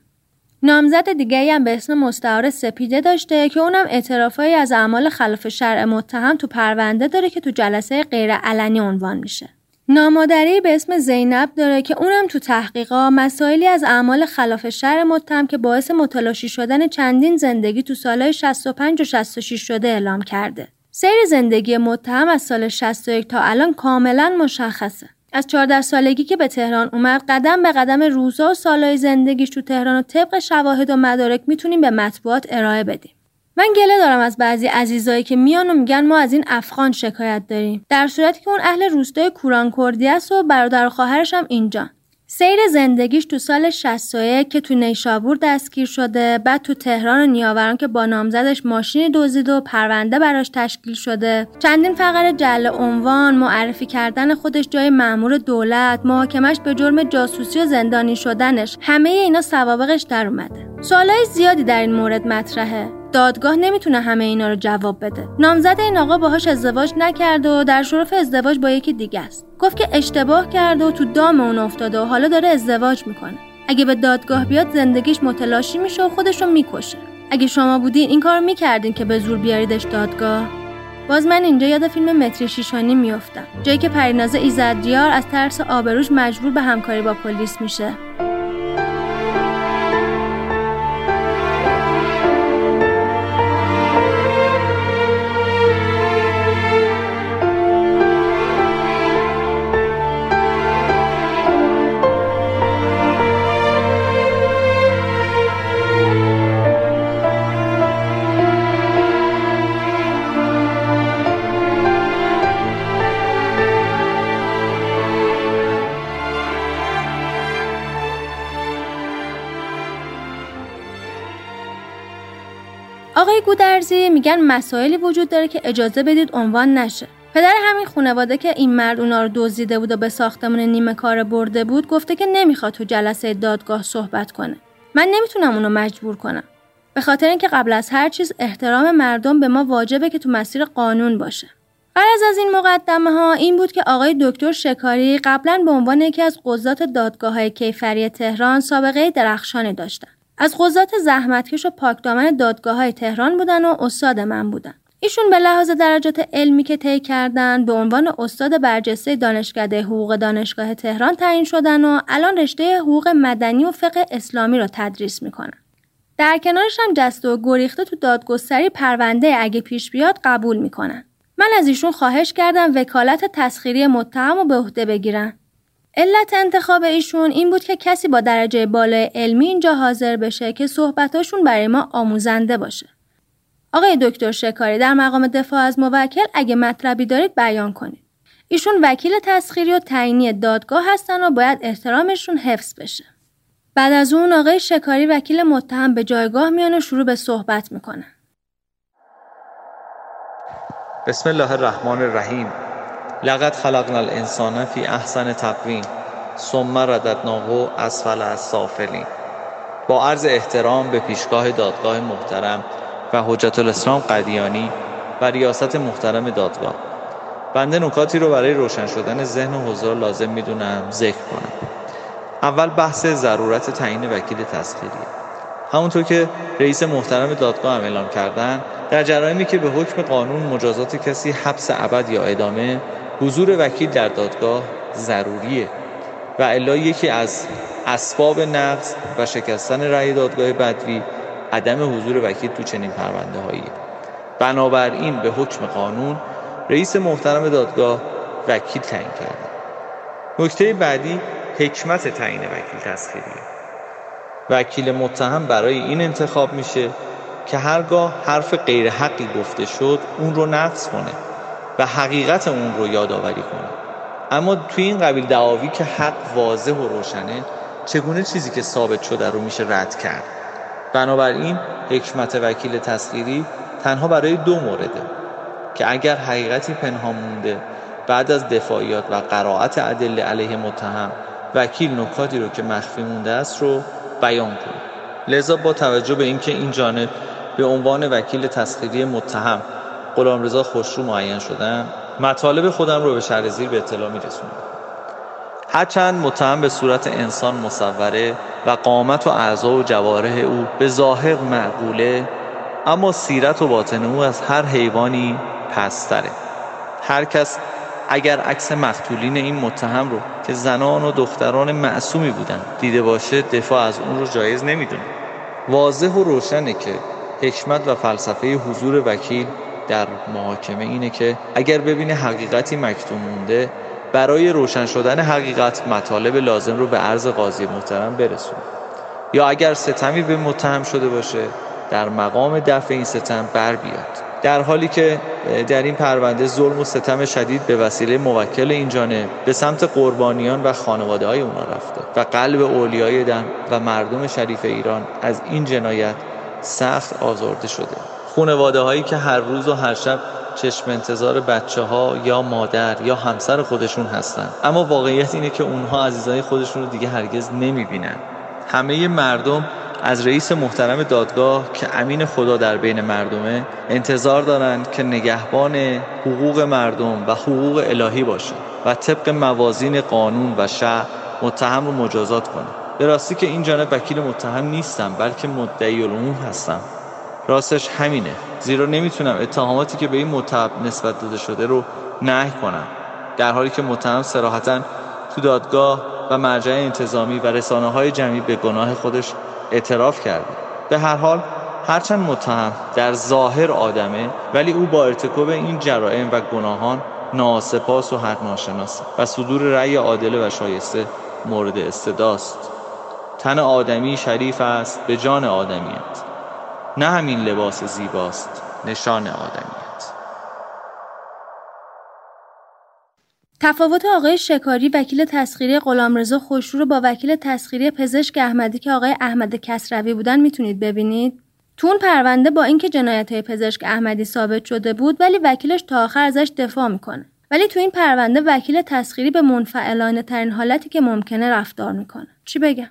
نامزد دیگری هم به اسم مستعار سپیده داشته که اونم اعترافایی از اعمال خلاف شرع متهم تو پرونده داره که تو جلسه غیر علنی عنوان میشه. نامادری به اسم زینب داره که اونم تو تحقیقا مسائلی از اعمال خلاف شرع متهم که باعث متلاشی شدن چندین زندگی تو سالهای 65 و 66 شده اعلام کرده. سیر زندگی متهم از سال 61 تا الان کاملا مشخصه. از 14 سالگی که به تهران اومد قدم به قدم روزا و سالهای زندگیش تو تهران و طبق شواهد و مدارک می‌تونیم به مطبوعات ارائه بدیم. من گله دارم از بعضی عزیزایی که میان و میگن ما از این افغان شکایت داریم. در صورتی که اون اهل روستای کوران کردی است و برادر و خواهرش هم اینجا. سیر زندگیش تو سال 61 که تو نیشابور دستگیر شده بعد تو تهران و نیاوران که با نامزدش ماشین دزدید و پرونده براش تشکیل شده. چندین فقر جل عنوان معرفی کردن خودش جای مأمور دولت محاکمش به جرم جاسوسی و زندانی شدنش همه اینا سوابقش در اومده. سوالای زیادی در این مورد مطرحه. دادگاه نمی‌تونه همه اینا رو جواب بده. نامزد این آقا باهاش ازدواج نکرده و در شرف ازدواج با یکی دیگه است. گفت که اشتباه کرده و تو دام اون افتاده و حالا داره ازدواج می‌کنه. اگه به دادگاه بیاد زندگیش متلاشی میشه و خودش رو می‌کشه. اگه شما بودین این کار می‌کردین که به زور بیاریدش دادگاه. باز من اینجا یاد فیلم متری شیشانی میافتم. جایی که پریناز ایزدیار از ترس آبروش مجبور به همکاری با پلیس میشه. گودرزی میگن مسائلی وجود داره که اجازه بدید عنوان نشه. پدر همین خانواده که این مرد اونا رو دزدیده بود و به ساختمون نیمه کار برده بود گفته که نمی‌خواد تو جلسه دادگاه صحبت کنه. من نمی‌تونم اونو مجبور کنم. به خاطر اینکه قبل از هر چیز احترام مردم به ما واجبه که تو مسیر قانون باشه. غرض از این مقدمه ها این بود که آقای دکتر شکاری قبلا به عنوان یکی از قضات دادگاه های کیفری تهران سابقه درخشانی داشتن. از قضات زحمتکش و پاکدامن دادگاه های تهران بودن و استاد من بودن. ایشون به لحاظ درجات علمی که طی کردن به عنوان استاد برجسته دانشکده حقوق دانشگاه تهران تعیین شدن و الان رشته حقوق مدنی و فقه اسلامی را تدریس می‌کنن. در کنارش هم جست و گریخته تو دادگستری پرونده اگه پیش بیاد قبول می‌کنن. من از ایشون خواهش کردم وکالت تسخیری متهم رو به عهده بگیرن. علت انتخاب ایشون این بود که کسی با درجه بالای علمی اینجا حاضر بشه که صحبتاشون برای ما آموزنده باشه. آقای دکتر شکاری در مقام دفاع از موکل اگه مطلبی دارید بیان کنید. ایشون وکیل تسخیری و تعیینی دادگاه هستن و باید احترامشون حفظ بشه. بعد از اون آقای شکاری وکیل متهم به جایگاه میان و شروع به صحبت می‌کنن. بسم الله الرحمن الرحیم لقد خلقنا الانسان فی احسن تقویم ثم رددناه اسفل از سافلین. با عرض احترام به پیشگاه دادگاه محترم و حجت الاسلام قدیانی و ریاست محترم دادگاه. بنده نکاتی رو برای روشن شدن ذهن حضار لازم می‌دونم ذکر کنم. اول بحث ضرورت تعیین وکیل تسخیری همونطور که رئیس محترم دادگاه هم اعلام کردن در جرایمی که به حکم قانون مجازات کسی حبس ابد یا ادامه حضور وکیل در دادگاه ضروریه و الا یکی از اسباب نقض و شکستن رأی دادگاه بدوی عدم حضور وکیل تو چنین پرونده هایی بنابراین به حکم قانون رئیس محترم دادگاه وکیل تعیین کرده. نکته بعدی حکمت تعیین وکیل تسخیری وکیل متهم برای این انتخاب میشه که هرگاه حرف غیر حقی گفته شد اون رو نقض کنه. و حقیقت اون رو یادآوری کنه. اما توی این قبیل دعاوی که حق واضح و روشنه چگونه چیزی که ثابت شده رو میشه رد کرد؟ بنابراین حکمت وکیل تسخیری تنها برای دو مورده که اگر حقیقتی پنهان مونده بعد از دفاعیات و قرائت ادله علیه متهم وکیل نکاتی رو که مخفی مونده است رو بیان کنه. لذا با توجه به اینکه این جانب به عنوان وکیل تسخیری متهم غلامرضا خوشرو معین شدن. مطالب خودم رو به شهر زیر به اطلاع میرسونم. هرچند متهم به صورت انسان مصوره و قامت و اعضا و جواره او به ظاهر معقوله اما سیرت و باطن او از هر حیوانی پستره. هر کس اگر عکس مقتولین این متهم رو که زنان و دختران معصومی بودن دیده باشه دفاع از اون رو جایز نمی‌دونه. واضح و روشنه که حکمت و فلسفه حضور وکیل در محاکمه اینه که اگر ببینه حقیقتی مکتوم مونده برای روشن شدن حقیقت مطالب لازم رو به عرض قاضی محترم برسونه. یا اگر ستمی به متهم شده باشه در مقام دفع این ستم بر بیاد. در حالی که در این پرونده ظلم و ستم شدید به وسیله موکل این جانب به سمت قربانیان و خانواده های اونا رفته و قلب اولیای دم و مردم شریف ایران از این جنایت سخت آزرده شده. خانواده هایی که هر روز و هر شب چشم انتظار بچه ها یا مادر یا همسر خودشون هستن. اما واقعیت اینه که اونها عزیزای خودشون رو دیگه هرگز نمی‌بینن. همه مردم از رئیس محترم دادگاه که امین خدا در بین مردمه انتظار دارند که نگهبان حقوق مردم و حقوق الهی باشه و طبق موازین قانون و شهر متهم رو مجازات کنه. به راستی که این جانب وکیل متهم نیستم بلکه مدعی العموم هستم راستش همینه. زیرا نمی‌تونم اتهاماتی که به این متهم نسبت داده شده رو نهی کنم. در حالی که متهم سراحتا تو دادگاه و مرجع انتظامی و رسانه های جمعی به گناه خودش اعتراف کرده. به هر حال هرچند متهم در ظاهر آدمه ولی او با ارتکاب این جرائم و گناهان ناسپاس و حق ناشناس و صدور رأی عادله و شایسته مورد استداست. تن آدمی شریف است به جان آدمیت نه همین لباس زیباست. نشان آدمیت. تفاوت آقای شکاری وکیل تسخیری غلامرضا خوشرو رو با وکیل تسخیری پزشک احمدی که آقای احمد کسروی بودن می‌تونید ببینید. تو اون پرونده با اینکه جنایت های پزشک احمدی ثابت شده بود ولی وکیلش تا آخر ازش دفاع می‌کنه. ولی تو این پرونده وکیل تسخیری به منفعلانه ترین حالتی که ممکنه رفتار می‌کنه. چی بگم؟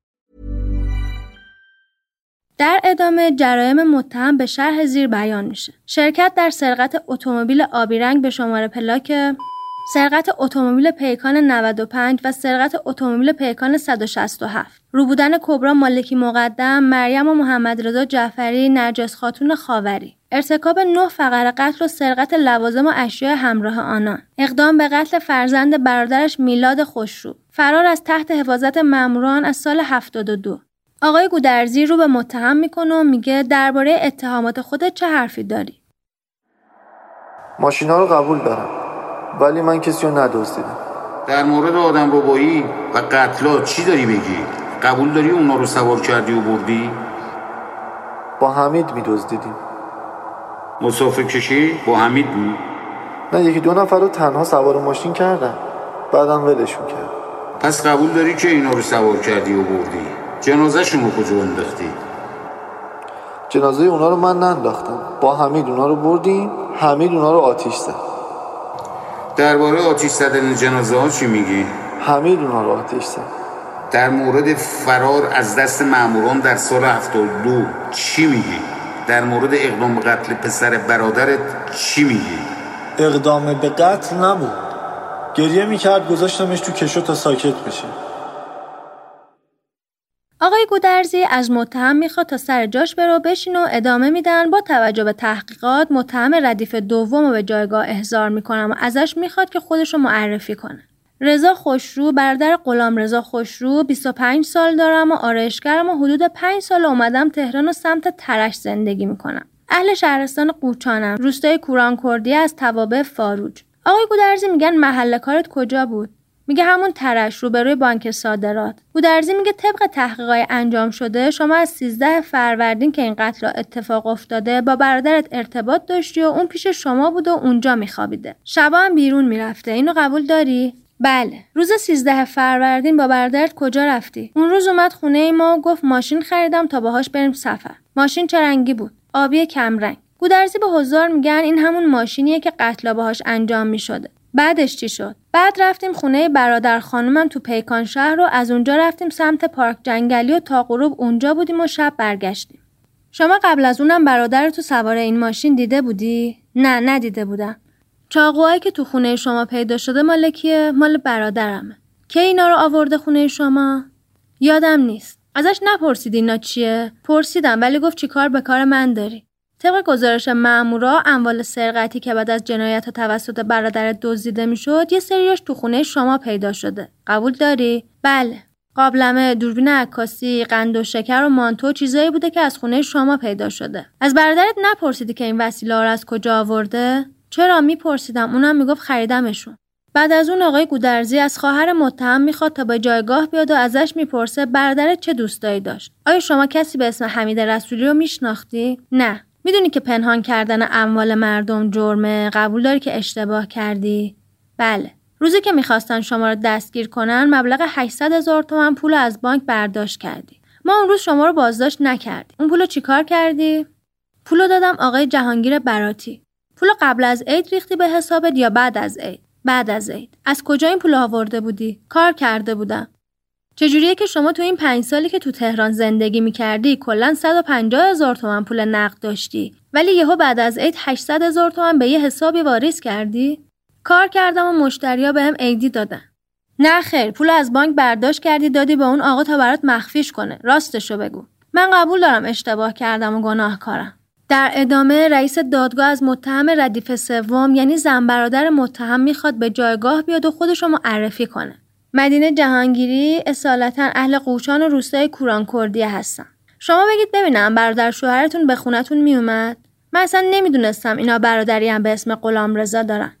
در ادامه جرایم متهم به شرح زیر بیان میشه. شرکت در سرقت اتومبیل آبی رنگ به شماره پلاک سرقت اتومبیل پیکان 95 و سرقت اتومبیل پیکان 167 رو بودن کبرا مالکی مقدم مریم و محمد رضا جعفری نرجس خاتون خاوری. ارتکاب نه فقر قتل و سرقت لوازم و اشیاء همراه آنان. اقدام به قتل فرزند برادرش میلاد خوشرو فرار از تحت حفاظت ماموران از سال 72 آقای گودرزی رو به متهم می‌کنه و میگه درباره اتهامات خودت چه حرفی داری؟ ماشینا رو قبول دارم ولی من کسی رو ندزدیدم. در مورد آدم ربایی و قتلا چی داری بگی؟ قبول داری اونا رو سوار کردی و بردی؟ با حمید میدزدیدیم. مسافر کشی با حمید بود؟ نه یکی دو نفر رو تنها سوار ماشین کردن بعدم ولشون کرد پس قبول داری که اینا رو سوار کردی و بردی؟ جنازهشون رو کجا انداختی جنازه اونا رو من ننداختم با حمید اونا رو بردیم حمید اونا رو آتیش زد درباره آتیش زدن جنازه ها چی میگی؟ حمید اونها رو آتیش زد در مورد فرار از دست ماموران در سال 72 چی میگی؟ در مورد اقدام به قتل پسر برادرت چی میگی؟ اقدام به قتل نبود گریه می‌کرد گذاشتمش تو کشو تا ساکت بشه آقای گودرزی از متهم می‌خواد تا سر جاش برو بشین و ادامه میدن. با توجه به تحقیقات متهم ردیف دوم رو به جایگاه احضار می‌کنم و ازش می‌خواد که خودش رو معرفی کنه. رضا خوشرو برادر غلام رضا خوشرو 25 سال دارم و آرایشگرم و حدود 5 سال اومدم تهران و سمت ترش زندگی می‌کنم. اهل شهرستان قوچانم. روستای کوران کردی از توابع فاروج. آقای گودرزی میگن محل کارت کجا بود؟ میگه همون ترش روبروی بانک صادرات. گودرزی میگه طبق تحقیقات انجام شده شما از 13 فروردین که این قتل اتفاق افتاده با برادرت ارتباط داشتی و اون پیش شما بود و اونجا میخوابیده. شبا هم بیرون می‌رفته. اینو قبول داری؟ بله. روز 13 فروردین با برادرت کجا رفتی؟ اون روز اومد خونه ما و گفت ماشین خریدم تا باهاش بریم سفر. ماشین چه رنگی بود؟ آبی کمرنگ. گودرزی به حضار میگن این همون ماشینیه که قتلا باهاش انجام می‌شده. بعدش چی شد؟ بعد رفتیم خونه برادر خانومم تو پیکان شهر رو از اونجا رفتیم سمت پارک جنگلی و تا غروب اونجا بودیم و شب برگشتیم. شما قبل از اونم برادر تو سوار این ماشین دیده بودی؟ نه ندیده بودم. چاقوهایی که تو خونه شما پیدا شده مال کیه؟ مال برادرمه. که اینا رو آورده خونه شما؟ یادم نیست. ازش نپرسید اینا چیه؟ پرسیدم ولی گفت چیکار به کار من داری؟ طبق گزارش مامورا اموال سرقتی که بعد از جنایت توسط برادرت دزدیده می‌شد یه سریاش تو خونه شما پیدا شده. قبول داری؟ بله. قابلمه دوربین عکاسی قند و شکر و مانتو چیزایی بوده که از خونه شما پیدا شده. از برادرت نپرسیدی که این وسیله رو از کجا آورده؟ چرا میپرسیدم؟ اونم می‌گفت خریدمشون. بعد از اون آقای گودرزی از خواهر متهم می‌خواد تا به جایگاه بیاد و ازش می‌پرسه برادرت چه دوستایی داشت. آیا شما کسی به اسم حمید رسولی رو میشناختی؟ نه. می‌دونی که پنهان کردن اموال مردم جرمه قبول داری که اشتباه کردی؟ بله. روزی که می‌خواستن شما رو دستگیر کنن مبلغ 800 هزار تومن پول از بانک برداشت کردی. ما اون روز شما رو بازداشت نکردیم. اون پولو چیکار کردی؟ پولو دادم آقای جهانگیر براتی. پول قبل از عید ریختی به حسابت یا بعد از عید؟ بعد از عید. از کجا این پول آورده بودی؟ کار کرده بودم. چجوریه که شما تو این پنج سالی که تو تهران زندگی می‌کردی کلا 150 هزار تومن پول نقد داشتی ولی یهو بعد از عید 800 هزار تومن به یه حسابی واریز کردی؟ کار کردم و مشتریا به عیدی دادن. نه خیر پول از بانک برداشت کردی دادی به اون آقا تا برات مخفیش کنه. راستشو بگو. من قبول دارم اشتباه کردم و گناهکارم. در ادامه رئیس دادگاه از متهم ردیف سوم یعنی زن برادر متهم می‌خواد به جایگاه بیاد و خودش رو معرفی کنه. مدینه جهانگیری اصالتا اهل قوچان و روستای کوران کردی هستن. شما بگید ببینم برادر شوهرتون به خونتون میومد؟ من اصلا نمی‌دونستم اینا برادری هم به اسم غلام رضا دارن.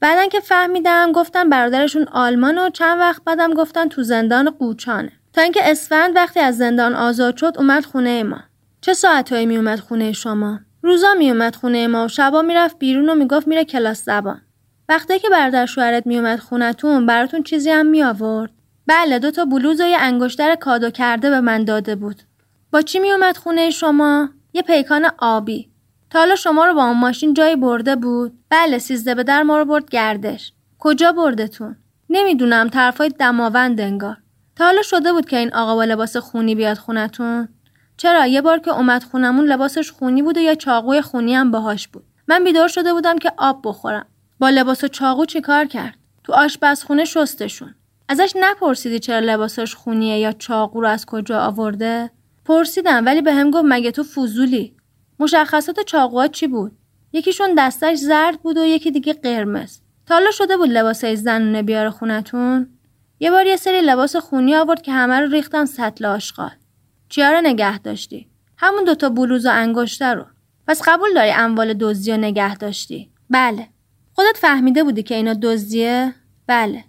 بعدا که فهمیدم گفتن برادرشون آلمان و چند وقت بعدم گفتن تو زندان قوچانه. تا اینکه اسفند وقتی از زندان آزاد شد اومد خونه ما. چه ساعتهایی میومد خونه شما روزا میومد خونه ما و شبا می‌رفت بیرون و می‌گفت میره کلاس زبان وقتی که برادر شوهرت میومد خونتون براتون چیزی هم میآورد. بله دو تا بلوز و یه انگشتر کادو کرده به من داده بود. با چی میومد خونه شما؟ یه پیکان آبی. تا حالا شما رو با اون ماشین جایی برده بود؟ بله سیزده به در ما رو برد گردش. کجا بردتون؟ نمی‌دونم طرفای دماوند انگار. تا حالا شده بود که این آقا با لباس خونی بیاد خونتون؟ چرا؟ یه بار که اومد خونمون لباسش خونی بود یه چاقوی خونی هم باهاش بود. من بیدار شده بودم که آب بخورم. با لباس و چاقو چیکار کرد؟ تو آشپزخونه شستشون. ازش نپرسیدی چرا لباسش خونیه یا چاقو رو از کجا آورده؟ پرسیدم ولی به هم گفت مگه تو فضولی؟ مشخصات چاقوها چی بود؟ یکیشون دستش زرد بود و یکی دیگه قرمز. تا حالا شده بود لباسای زنونه بیاره خونتون؟ یه بار یه سری لباس خونی آورد که همه رو ریختن سطل آشغال. چیا رو نگه داشتی؟ همون دوتا بلوز و انگشتر رو. پس قبول داری اموال دزدی رو نگه داشتی؟ بله. خودت فهمیده بودی که اینا دزدیه؟ بله.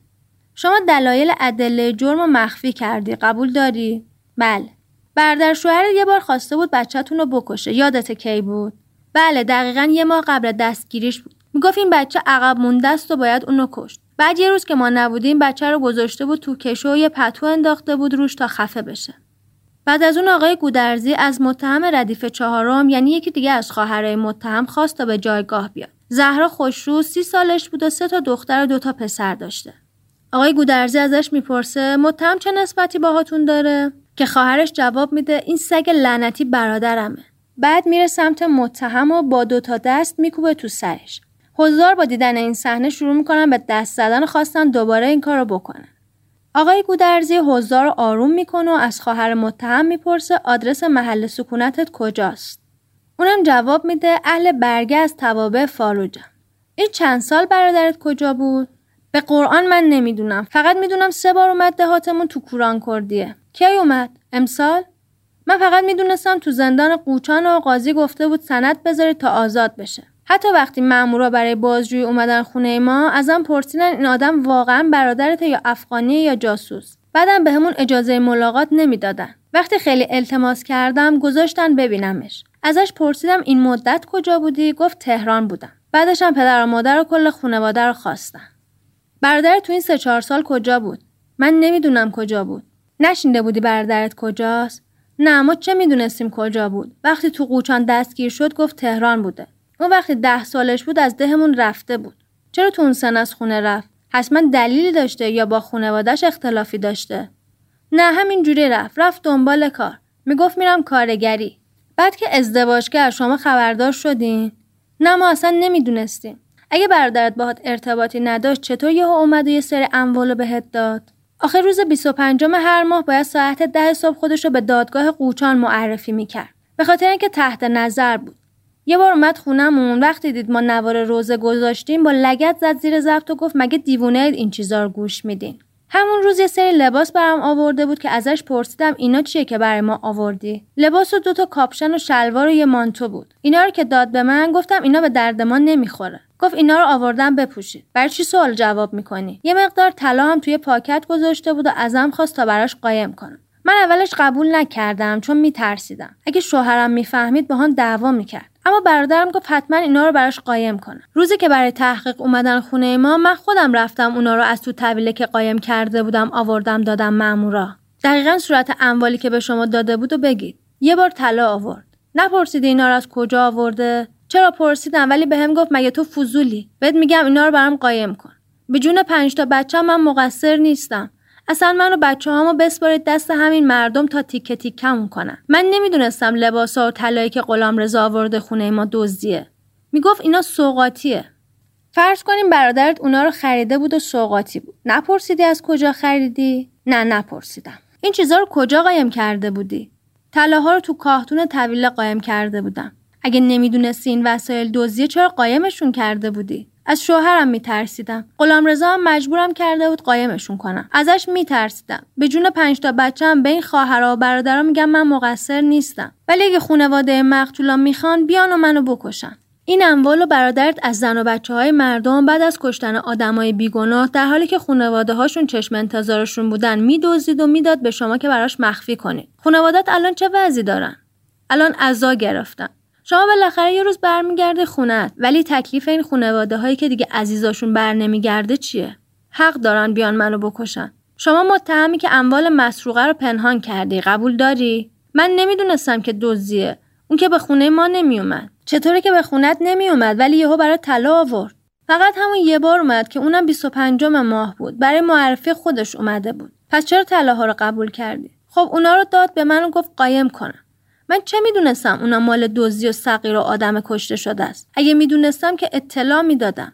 شما دلایل ادله جرم رو مخفی کردی قبول داری؟ بله. برادر شوهر یه بار خواسته بود بچهتون رو بکشه یادت کی بود؟ بله دقیقا یه ماه قبل دستگیریش بود. می‌گفت این بچه عقب مونده است و باید اونو کشت. بعد یه روز که ما نبودیم بچه رو گذاشته بود تو کشو و یه پتو انداخته بود روش تا خفه بشه. بعد از اون آقای گودرزی از متهم ردیف چهارم یعنی یکی دیگه از خواهرای متهم خواست تا به جایگاه بیاد. زهرا خوشرو سی سالش بود و سه تا دختر و دو تا پسر داشته. آقای گودرزی ازش می‌پرسه متهم چه نسبتی باهاتون داره؟ که خواهرش جواب میده این سگ لعنتی برادرمه. بعد میره سمت متهم و با دو تا دست میکوبه تو سرش. حضار با دیدن این صحنه شروع می‌کنن به دست زدن خواستن دوباره این کارو بکنن. آقای گودرزی حضار رو آروم می‌کنه و از خواهر متهم می‌پرسه آدرس محل سکونتت کجاست؟ اونم جواب میده اهل برگه از توابع فالوجم این چند سال برادرت کجا بود؟ به قرآن من نمی‌دونم. فقط می‌دونم سه بار اومد دهاتمون تو کوران کردیه. کی اومد؟ امسال؟ من فقط می‌دونستم تو زندان قوچان و قاضی گفته بود سند بذارید تا آزاد بشه. حتی وقتی مامورا برای بازجویی اومدن خونه ما ازم پرسیدن این آدم واقعا برادرت یا افغانی یا جاسوس. بعدم به همون اجازه ملاقات نمی‌دادن. وقتی خیلی التماس کردم گذاشتن ببینمش. ازش پرسیدم این مدت کجا بودی؟ گفت تهران بودم. بعدشم پدر و مادر و کل خانواده رو خواستن. برادر تو این سه چهار سال کجا بود؟ من نمی‌دونم کجا بود. نشینده بودی برادرت کجاست؟ نه ما چه می‌دونستیم کجا بود؟ وقتی تو قوچان دستگیر شد گفت تهران بوده. اون وقتی ده سالش بود از دهمون رفته بود. چرا تو اون سن از خونه رفت؟ حتما دلیلی داشته یا با خونوادش اختلافی داشته؟ نه همین جوری رفت. رفت دنبال کار. می‌گفت میرم کارگری. بعد که ازدواج کرد شما خبردار شدین؟ نه ما اصلا نمی‌دونستیم. اگه برادرت باهات ارتباطی نداشت چطور یهو اومد و یه سری اموالو بهت داد؟ آخر روز 25 هر ماه باید ساعت ده صبح خودش رو به دادگاه قوچان معرفی می‌کرد. به خاطر اینکه تحت نظر بود. یه بار اومد خونمون وقتی دید ما نوار روضه گذاشتیم با لگد زد زیر ضبط و گفت مگه دیوونه این چیزا رو گوش میدین؟ همون روز یه سری لباس برام آورده بود که ازش پرسیدم اینا چیه که برای ما آوردی؟ لباس و دوتا کاپشن و شلوار و یه مانتو بود. اینا رو که داد به من گفتم اینا به درد ما نمی‌خوره. گفت اینا رو آوردم بپوشید برای چی سوال جواب می‌کنی؟ یه مقدار طلا هم توی پاکت گذاشته بود و ازم خواست تا براش قایم کنم. من اولش قبول نکردم چون میترسیدم. اگه شوهرم می‌فهمید با دعوا می‌کرد. اما برادرم گفت حتما اینا رو براش قایم کنم. روزی که برای تحقیق اومدن خونه ما من خودم رفتم اونا رو از تو طویله که قایم کرده بودم آوردم دادم مامورا. دقیقا صورت اموالی که به شما داده بود و بگید. یه بار طلا آورد. نپرسیدی اینا رو از کجا آورده؟ چرا پرسیدم ولی بهم گفت مگه تو فضولی؟ بهت میگم اینا رو برام قایم کن. به جون پنج تا بچه من مقصر نیستم. اصلا منو بچه هامو بسپارید دست همین مردم تا تیکه تیکمون کنن. من نمی‌دونستم لباسا و طلایی که غلام رضا آورده خونه ما دزدیه. می‌گفت اینا سوقاتیه فرض کنیم برادرت اونا رو خریده بود و سوقاتی بود. نپرسیدی از کجا خریدی؟ نه نپرسیدم. این چیزا رو کجا قایم کرده بودی؟ طلاها رو تو کاهتون طویله قایم کرده بودم. اگه نمی‌دونستی این وسایل دزدیه چرا قایمشون کرده بودی؟ از شوهرم میترسیدم. رضا هم مجبورم کرده بود قایمشون کنم. ازش میترسیدم. به جون پنج تا بچه‌ام به این خواهرها و برادرها میگم من مقصر نیستم. ولی اگه خانواده مقتولان می‌خوان بیان و منو بکشن. این اموال و برادرت از زن و بچه های مردم بعد از کشتن آدمای بیگناه در حالی که خانواده هاشون چشم انتظارشون بودن میدزدید و می‌داد به شما که براش مخفی کنید. خانوادت الان چه وضعی دارن؟ الان عزا گرفتن. شما بالاخره یه روز برمیگرده خونت ولی تکلیف این خانواده هایی که دیگه عزیزاشون بر نمیگرده چیه؟ حق دارن بیان منو بکشن. شما متهمی که اموال مسروقه رو پنهان کردی قبول داری؟ من نمی‌دونستم که دزدیه. اون که به خونه ما نمیومد چطوره که به خونت نمیومد ولی یهو برای طلا آورد. فقط همون یه بار اومد که اونم 25 ماه بود. برای معرفی خودش اومده بود. پس چرا طلاها رو قبول کردی؟ خب اونا رو داد به من و گفت قایم کنم. من چه می‌دونستم اونا مال دزدی و سقیر و آدم کشته شده است؟ اگه می‌دونستم که اطلاع می‌دادم.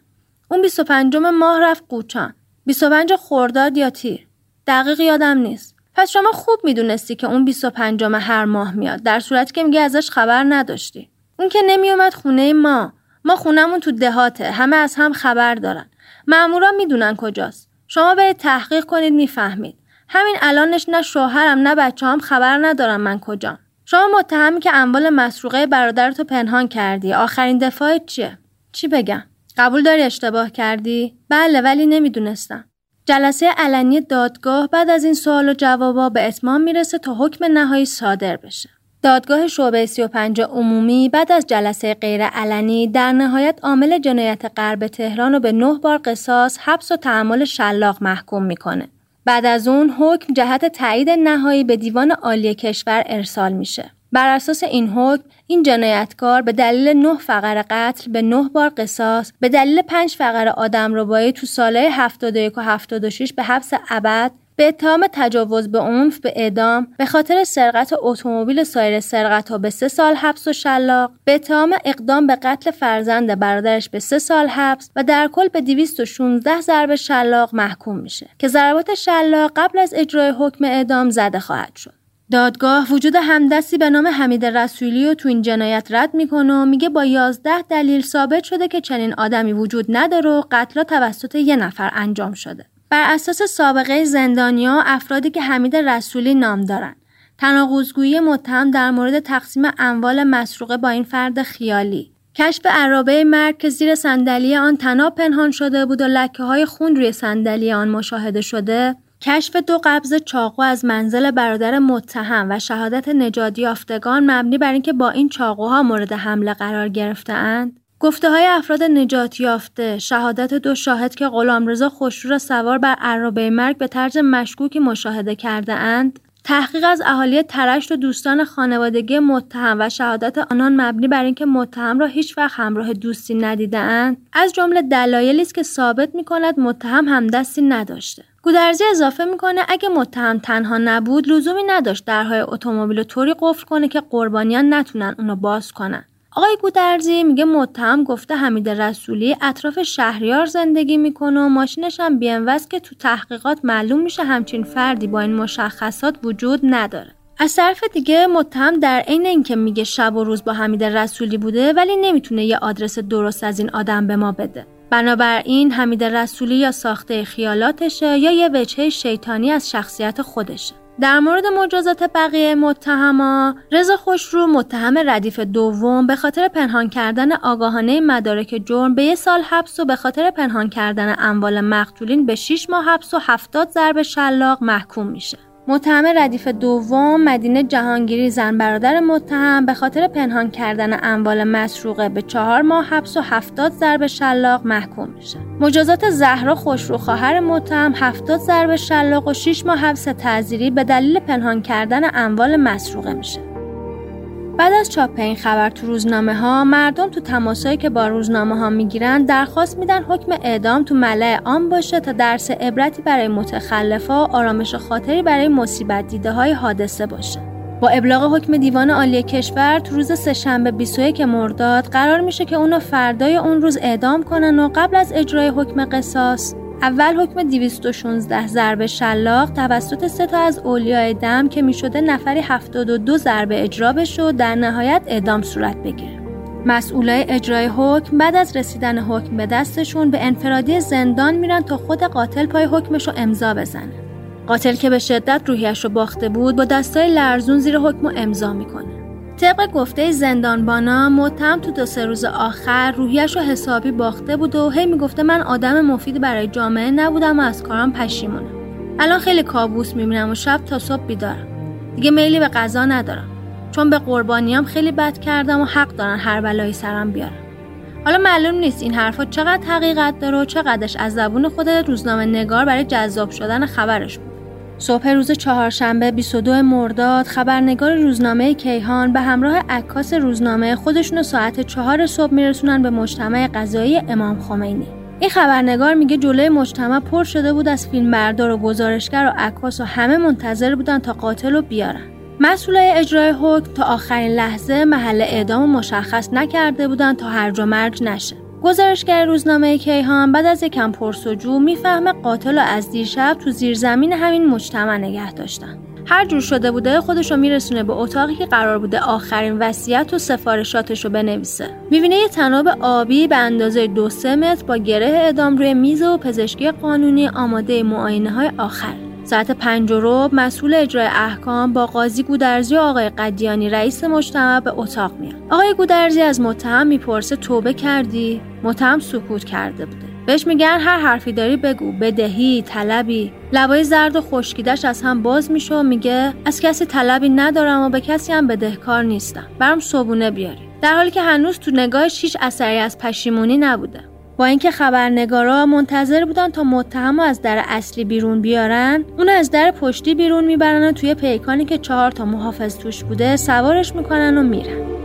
اون 25 ماه رفت قوچان. 25 خورداد یا تیر. دقیق یادم نیست. پس شما خوب می‌دونستی که اون 25 هر ماه میاد در صورتی که میگه ازش خبر نداشتی. اون که نمیومد خونه ما. ما خونمون تو دهاته همه از هم خبر دارن. مامورا می‌دونن کجاست. شما برید تحقیق کنید می‌فهمید. همین الانش نه شوهرم نه بچه خبر ندارم من کجام. شما متهمی که اموال مسروقه برادرتو پنهان کردی. آخرین دفاعت چیه؟ چی بگم؟ قبول داری اشتباه کردی؟ بله ولی نمی‌دونستم. جلسه علنی دادگاه بعد از این سوال و جوابا به اتمام می‌رسه تا حکم نهایی صادر بشه. دادگاه شعبه 35 عمومی بعد از جلسه غیر علنی در نهایت عامل جنایت غرب تهران رو به نه بار قصاص، حبس و تحمل شلاق محکوم می‌کنه. بعد از اون حکم جهت تایید نهایی به دیوان عالی کشور ارسال میشه. بر اساس این حکم این جنایتکار به دلیل نه فقر قتل به نه بار قصاص به دلیل پنج فقر آدم ربایی تو ساله 71 و 76 به حبس ابد به اتهام تجاوز به عنف به اعدام به خاطر سرقت اتومبیل سایر سرقت ها به سه سال حبس و شلاق به اتهام اقدام به قتل فرزند برادرش به سه سال حبس و در کل به 216 ضرب شلاق محکوم میشه که ضربات شلاق قبل از اجرای حکم اعدام زده خواهد شد دادگاه وجود همدستی به نام حمید رسولی و تو این جنایت رد می‌کنه و میگه با 11 دلیل ثابت شده که چنین آدمی وجود نداره و قتل توسط یه نفر انجام شده. بر اساس سابقه زندانیا افرادی که حمید رسولی نام دارن تناقضگویی متهم در مورد تقسیم اموال مسروقه با این فرد خیالی. کشف عرابه مرگ که زیر صندلی آن تناب پنهان شده بود و لکه های خون روی صندلی آن مشاهده شده کشف دو قبض چاقو از منزل برادر متهم و شهادت نجات یافتگان مبنی بر اینکه با این چاقوها مورد حمله قرار گرفتهاند گفته های افراد نجات یافته شهادت دو شاهد که غلامرضا خوشرو را سوار بر عرابه مرگ به طرز مشکوکی مشاهده کرده اند تحقیق از اهالی ترشت و دوستان خانوادگی متهم و شهادت آنان مبنی بر اینکه متهم را هیچ وقت همراه دوستی ندیدهاند. از جمله دلایلی است که ثابت می کند متهم همدستی نداشته. گودرزی اضافه می‌کنه اگه متهم تنها نبود لزومی نداشت درهای اتومبیل طوری قفل کنه که قربانیان نتونن اونو باز کنن. آقای گودرزی میگه متهم گفته حمید رسولی اطراف شهریار زندگی می‌کنه و ماشینش هم بیانوست که تو تحقیقات معلوم میشه همچین فردی با این مشخصات وجود نداره. از طرف دیگه متهم در عین اینکه میگه شب و روز با حمید رسولی بوده ولی نمی‌تونه یه آدرس درست از این آدم به ما بده. بنابراین حمید رسولی یا ساخته خیالاتشه یا یه وجهه شیطانی از شخصیت خودشه. در مورد مجازات بقیه متهما رضا خوشرو متهم ردیف دوم به خاطر پنهان کردن آگاهانه مدارک جرم به یه سال حبس و به خاطر پنهان کردن اموال مقتولین به 6 ماه حبس و 70 ضرب شلاق محکوم میشه. متهم ردیف دوم مدینه جهانگیری زن برادر متهم به خاطر پنهان کردن اموال مسروقه به چهار ماه حبس و هفتاد ضرب شلاق محکوم میشه. مجازات زهرا خوشرو خواهر متهم هفتاد ضرب شلاق و 6 ماه حبس تعزیری به دلیل پنهان کردن اموال مسروقه میشه. بعد از چاپ این خبر تو روزنامه ها مردم تو تماسایی که با روزنامه ها می‌گیرن درخواست میدن حکم اعدام تو ملع عام باشه تا درس عبرتی برای متخلفا آرامش خاطری برای مصیبت دیده های حادثه باشه. با ابلاغ حکم دیوان عالی کشور تو روز سهشنبه 21 مرداد قرار میشه که اونو فردای اون روز اعدام کنن و قبل از اجرای حکم قصاص اول حکم 216 ضربه شلاق توسط سه تا از اولیای دم که می‌شده نفری 72 ضربه اجرا بشه و در نهایت اعدام صورت بگیره. مسئولای اجرای حکم بعد از رسیدن حکم به دستشون به انفرادی زندان میرن تا خود قاتل پای حکمش رو امضا بزنه. قاتل که به شدت روحیش رو باخته بود با دستای لرزون زیر حکم امضا می‌کنه. طبق گفته زندانبانا متهم تو دو سه روز آخر روحیش رو حسابی باخته بود و هی می‌گفته من آدم مفید برای جامعه نبودم و از کارم پشیمونم. الان خیلی کابوس می‌بینم و شب تا صبح بیدارم. دیگه میلی به غذا ندارم. چون به قربانیام خیلی بد کردم و حق دارن هر بلایی سرم بیارم حالا معلوم نیست این حرفا چقدر حقیقت داره و چقدرش از زبون خود روزنامه نگار برای جذاب شدن خبرش بود. صبح روز چهارشنبه 22 مرداد خبرنگار روزنامه کیهان به همراه عکاس روزنامه خودشونو ساعت چهار صبح میرسونن به مجتمع غذایی امام خمینی. این خبرنگار میگه جلوی مجتمع پر شده بود از فیلمبردار و گزارشگر و عکاس و همه منتظر بودن تا قاتل رو بیارن. مسئولای اجرای حکم تا آخرین لحظه محل اعدام مشخص نکرده بودن تا هرج و مرج نشه. گزارشگر روزنامه کیهان بعد از یکم پرسجو می‌فهمه قاتل رو از دیشب تو زیرزمین همین مجتمع نگه داشتن. هر جور شده بوده خودش رو میرسونه به اتاقی که قرار بوده آخرین وصیت و سفارشاتش رو بنویسه. می‌بینه یه تناب آبی به اندازه دو سه متر با گره اعدام روی میز و پزشکی قانونی آماده معاینه های آخر. ساعت پنج و مسئول اجرای احکام با قاضی گودرزی و آقای قدیانی رئیس مجتمع به اتاق میاد. آقای گودرزی از متهم می‌پرسه توبه کردی؟ متهم سکوت کرده بوده. بهش میگن هر حرفی داری بگو. بدهی طلبی. لبای زرد و خشکیدش از هم باز میشه و میگه از کسی طلبی ندارم و به کسی هم بدهکار نیستم. برام صبونه بیاری. در حالی که هنوز تو نگاهش هیچ اثری از پشیمونی نبوده. با اینکه خبرنگارا منتظر بودن تا متهم از در اصلی بیرون بیارن اون از در پشتی بیرون می‌برن و توی پیکانی که چهار تا محافظ توش بوده سوارش می‌کنن و میرن.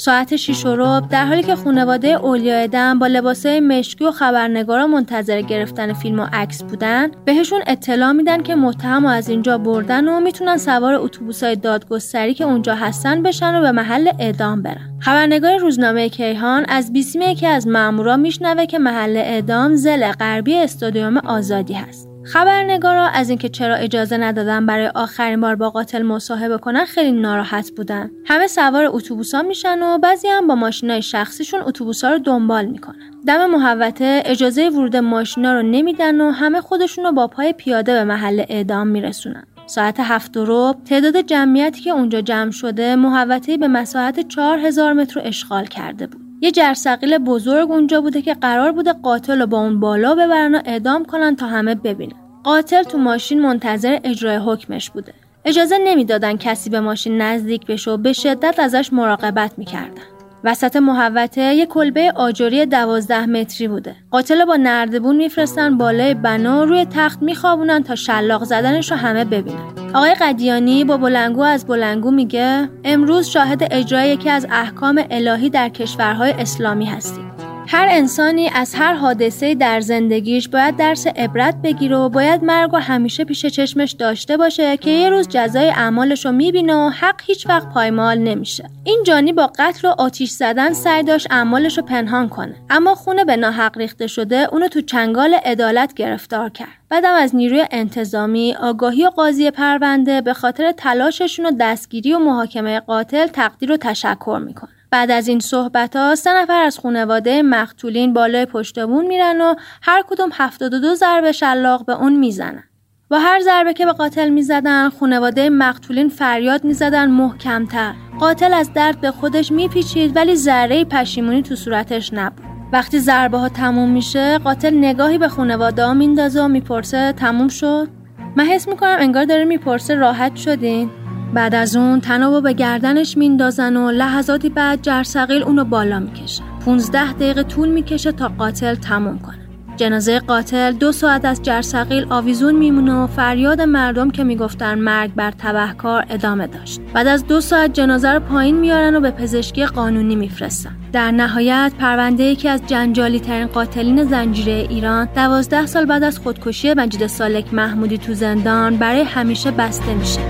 ساعت شیش و رب در حالی که خانواده اولیا دم با لباسای مشکی و خبرنگارا منتظر گرفتن فیلم و عکس بودن بهشون اطلاع میدن که متهم از اینجا بردن و می‌تونن سوار اتوبوسای دادگستری که اونجا هستن بشن و به محل اعدام برن. خبرنگار روزنامه کیهان از بیسیم یکی از مامورا میشنوه که محل اعدام زل غربی استادیوم آزادی هست. خبرنگارا از اینکه چرا اجازه ندادن برای آخرین بار با قاتل مصاحبه کنن خیلی ناراحت بودن. همه سوار اتوبوسا میشن و بعضی هم با ماشینای شخصیشون اتوبوسا رو دنبال می‌کنن. دم محوته اجازه ورود ماشینا رو نمیدن و همه خودشون رو با پای پیاده به محل اعدام میرسونن. ساعت هفت و تعداد جمعیتی که اونجا جمع شده محوطه به مساحت 4000 متر اشغال کرده بود. یه جرثقیل بزرگ اونجا بوده که قرار بوده قاتل رو با اون بالا ببرن و اعدام کنن تا همه ببینن. قاتل تو ماشین منتظر اجرای حکمش بوده. اجازه نمی‌دادن کسی به ماشین نزدیک بشه و به شدت ازش مراقبت می‌کردن. وسط محوطه یه کلبه آجری دوازده متری بوده. قاتل با نردبون میفرستن بالای بنا روی تخت میخوابونن تا شلاق زدنش رو همه ببینن. آقای قدیانی با بلنگو از بلنگو میگه امروز شاهد اجرای یکی از احکام الهی در کشورهای اسلامی هستیم. هر انسانی از هر حادثه در زندگیش باید درس عبرت بگیره و باید مرگ و همیشه پیش چشمش داشته باشه که یه روز جزای اعمالش رو می‌بینه و حق هیچ وقت پایمال نمیشه. این جانی با قتل و آتیش زدن سعی داشت اعمالش رو پنهان کنه. اما خونه به ناحق ریخته شده اونو تو چنگال عدالت گرفتار کرد. بعدم از نیروی انتظامی آگاهی و قاضی پرونده به خاطر تلاششون و دستگیری و محاکمه قاتل تقدیر و تشکر می‌کنه. بعد از این صحبت ها سه نفر از خانواده مقتولین بالای پشتمون میرن و هر کدوم 72 ضربه شلاق به اون می‌زنن. با هر ضربه که به قاتل می‌زدن خانواده مقتولین فریاد می‌زدن محکمتر. قاتل از درد به خودش میپیچید ولی ذره پشیمونی تو صورتش نبود. وقتی ضربه ها تموم میشه قاتل نگاهی به خانواده ها میندازه و می‌پرسه تموم شد؟ من حس می‌کنم انگار داره می‌پرسه راحت شدین. بعد از اون تنابو به گردنش میندازن و لحظاتی بعد جرسقیل اونو بالا می‌کشه. 15 دقیقه طول می‌کشه تا قاتل تموم کنه. جنازه قاتل دو ساعت از جرسقیل آویزون میمونه و فریاد مردم که می‌گفتن مرگ بر تبهکار ادامه داشت. بعد از دو ساعت جنازه رو پایین میارن و به پزشکی قانونی میفرستن. در نهایت پرونده یکی از جنجالی ترین قاتلین زنجیره ایران دوازده سال بعد از خودکشی مجید سالک محمودی تو زندان برای همیشه بسته میشه.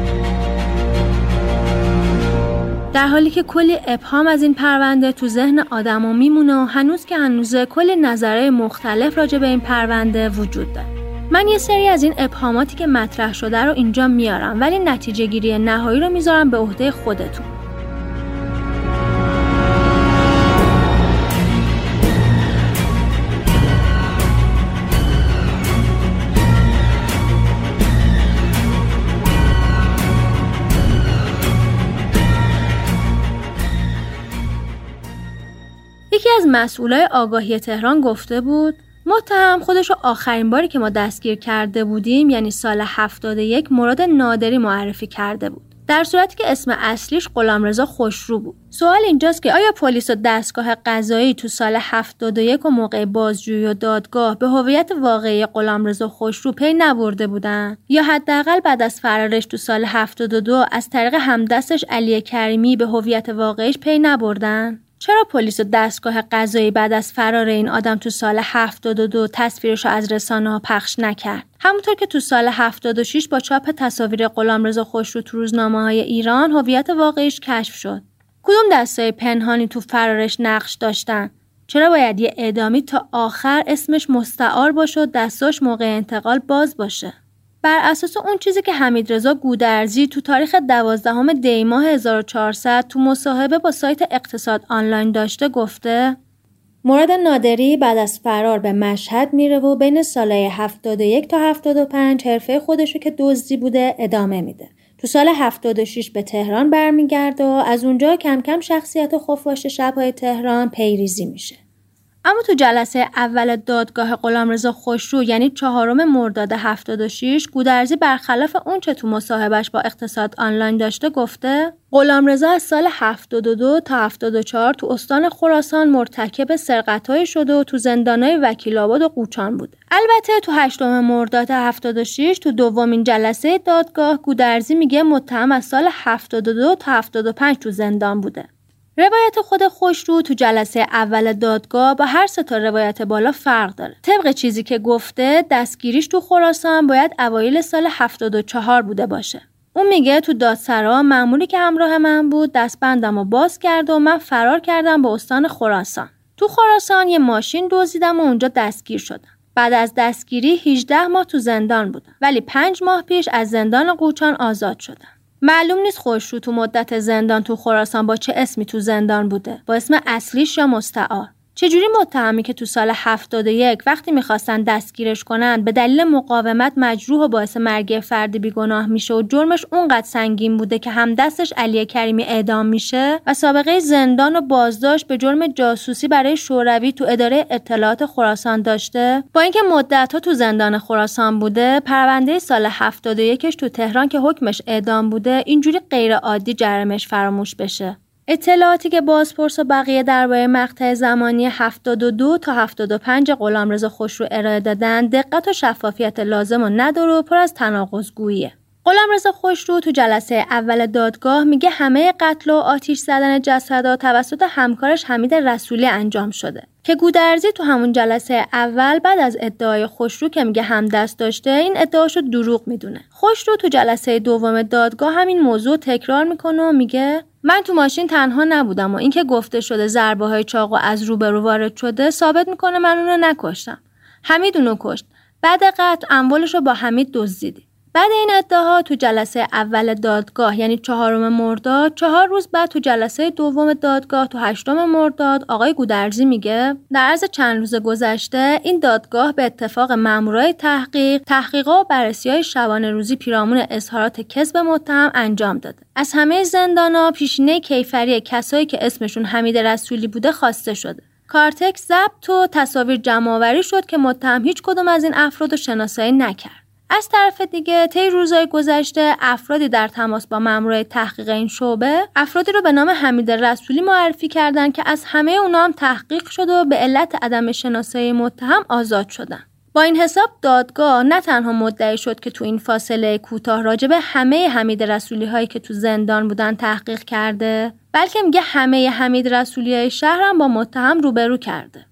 در حالی که کلی ابهام از این پرونده تو ذهن آدما میمونه و هنوز که هنوزه کلی نظره مختلف راجع به این پرونده وجود داره. من یه سری از این ابهاماتی که مطرح شده رو اینجا میارم ولی نتیجه گیری نهایی رو می‌ذارم به عهده خودتون. یکی از مسئولای آگاهی تهران گفته بود متهم خودش رو آخرین باری که ما دستگیر کرده بودیم یعنی سال 71 مراد نادری معرفی کرده بود. در صورتی که اسم اصلیش غلامرضا خوشرو بود. سوال اینجاست که آیا پلیس و دستگاه قضایی تو سال 71 و موقع بازجویی و دادگاه به هویت واقعی غلامرضا خوشرو پی نبرده بودن؟ یا حداقل بعد از فرارش تو سال 72 از طریق همدستش علی کریمی به هویت واقعیش پی نبردن؟ چرا پلیس و دستگاه قضایی بعد از فرار این آدم تو سال 72 تصویرش رو از رسانه ها پخش نکرد؟ همونطور که تو سال 76 با چاپ تصاویر غلامرضا خوشرو تو روزنامه های ایران هویت واقعیش کشف شد. کدوم دستای پنهانی تو فرارش نقش داشتن؟ چرا باید یه اعدامی تا آخر اسمش مستعار باشه و دستاش موقع انتقال باز باشه؟ بر اساس اون چیزی که حمید رضا گودرزی تو تاریخ دوازدهم دی ماه 1400 تو مصاحبه با سایت اقتصاد آنلاین داشته گفته مراد نادری بعد از فرار به مشهد میره و بین سالهای 71 تا 75 حرفه خودشو که دزدی بوده ادامه میده. تو سال 76 به تهران برمیگرده و از اونجا کم کم شخصیت خفاش شبهای تهران پیریزی میشه. اما تو جلسه اول دادگاه غلامرضا خوشرو یعنی چهارم مرداد 76 گودرزی برخلاف اونچه تو مصاحبهش با اقتصاد آنلاین داشته گفته غلامرضا از سال 72 تا 74 تو استان خراسان مرتکب سرقتهایی شده و تو زندانهای وکیل آباد و قوچان بوده. البته تو هشتم مرداد 76 تو دومین جلسه دادگاه گودرزی میگه متهم از سال 72 تا 75 تو زندان بوده. روایت خود خوشرو تو جلسه اول دادگاه با هر سه تا روایت بالا فرق داره. طبق چیزی که گفته دستگیریش تو خراسان باید اوایل سال 74 بوده باشه. اون میگه تو دادسرا معمولی که همراه من بود دستبندم رو باز کرد و من فرار کردم به استان خراسان. تو خراسان یه ماشین دزدیدم و اونجا دستگیر شدم. بعد از دستگیری 18 ماه تو زندان بودم ولی 5 ماه پیش از زندان قوچان آزاد شدم. معلوم نیست خوش رو تو مدت زندان تو خراسان با چه اسمی تو زندان بوده. با اسم اصلیش یا مستعار. چجوری متهمی که تو سال 71 وقتی می‌خواستن دستگیرش کنن به دلیل مقاومت مجروح و باعث مرگ فرد بیگناه میشه و جرمش اونقدر سنگین بوده که هم دستش علی کریمی اعدام میشه؟ و سابقه زندان و بازداشت به جرم جاسوسی برای شوروی تو اداره اطلاعات خراسان داشته؟ با اینکه مدتها تو زندان خراسان بوده پرونده سال 71ش تو تهران که حکمش اعدام بوده اینجوری غیر عادی جرمش فراموش بشه. اطلاعاتی که بازپرس و بقیه درباره مقطع زمانی 72 تا 75 غلامرضا خوش رو ارائه دادن دقت و شفافیت لازم و نداره و پر از تناقض گوییه. غلامرضا خوشرو تو جلسه اول دادگاه میگه همه قتل و آتیش زدن جسدها توسط همکارش حمید رسولی انجام شده که گودرزی تو همون جلسه اول بعد از ادعای خوشرو که میگه هم دست داشته این ادعاشو دروغ می‌دونه خوشرو تو جلسه دوم دادگاه همین موضوع تکرار می‌کنه و میگه من تو ماشین تنها نبودم و اینکه گفته شده ضربه های چاقو از روبرو وارد شده ثابت می‌کنه من اونو نکشتم. حمید اونو کشت. بعد قتل اموالش رو با حمید دزدیدیم. بعد این ادعاها تو جلسه اول دادگاه یعنی چهارم مرداد چهار روز بعد تو جلسه دوم دادگاه تو هشتم مرداد آقای گودرزی میگه در عرض چند روز گذشته این دادگاه به اتفاق مامورای تحقیق تحقیقات و بررسی های شبانه روزی پیرامون اظهارات کذب متهم انجام داده از همه زندانا پیشینه کیفری کسایی که اسمشون حمید رسولی بوده خواسته شده کارتکس ضبط و تصاویر جمعآوری شد که متهم هیچ کدوم از این افراد رو شناسایی نکرد. از طرف دیگه طی روزهای گذشته افرادی در تماس با مامورای تحقیق این شعبه افرادی رو به نام حمید رسولی معرفی کردند که از همه اونا هم تحقیق شده و به علت عدم شناسایی متهم آزاد شدن. با این حساب دادگاه نه تنها مدعی شد که تو این فاصله کوتاه راجبه همه حمید رسولی هایی که تو زندان بودن تحقیق کرده بلکه میگه همه حمید رسولی های شهر هم با متهم روبرو کرده.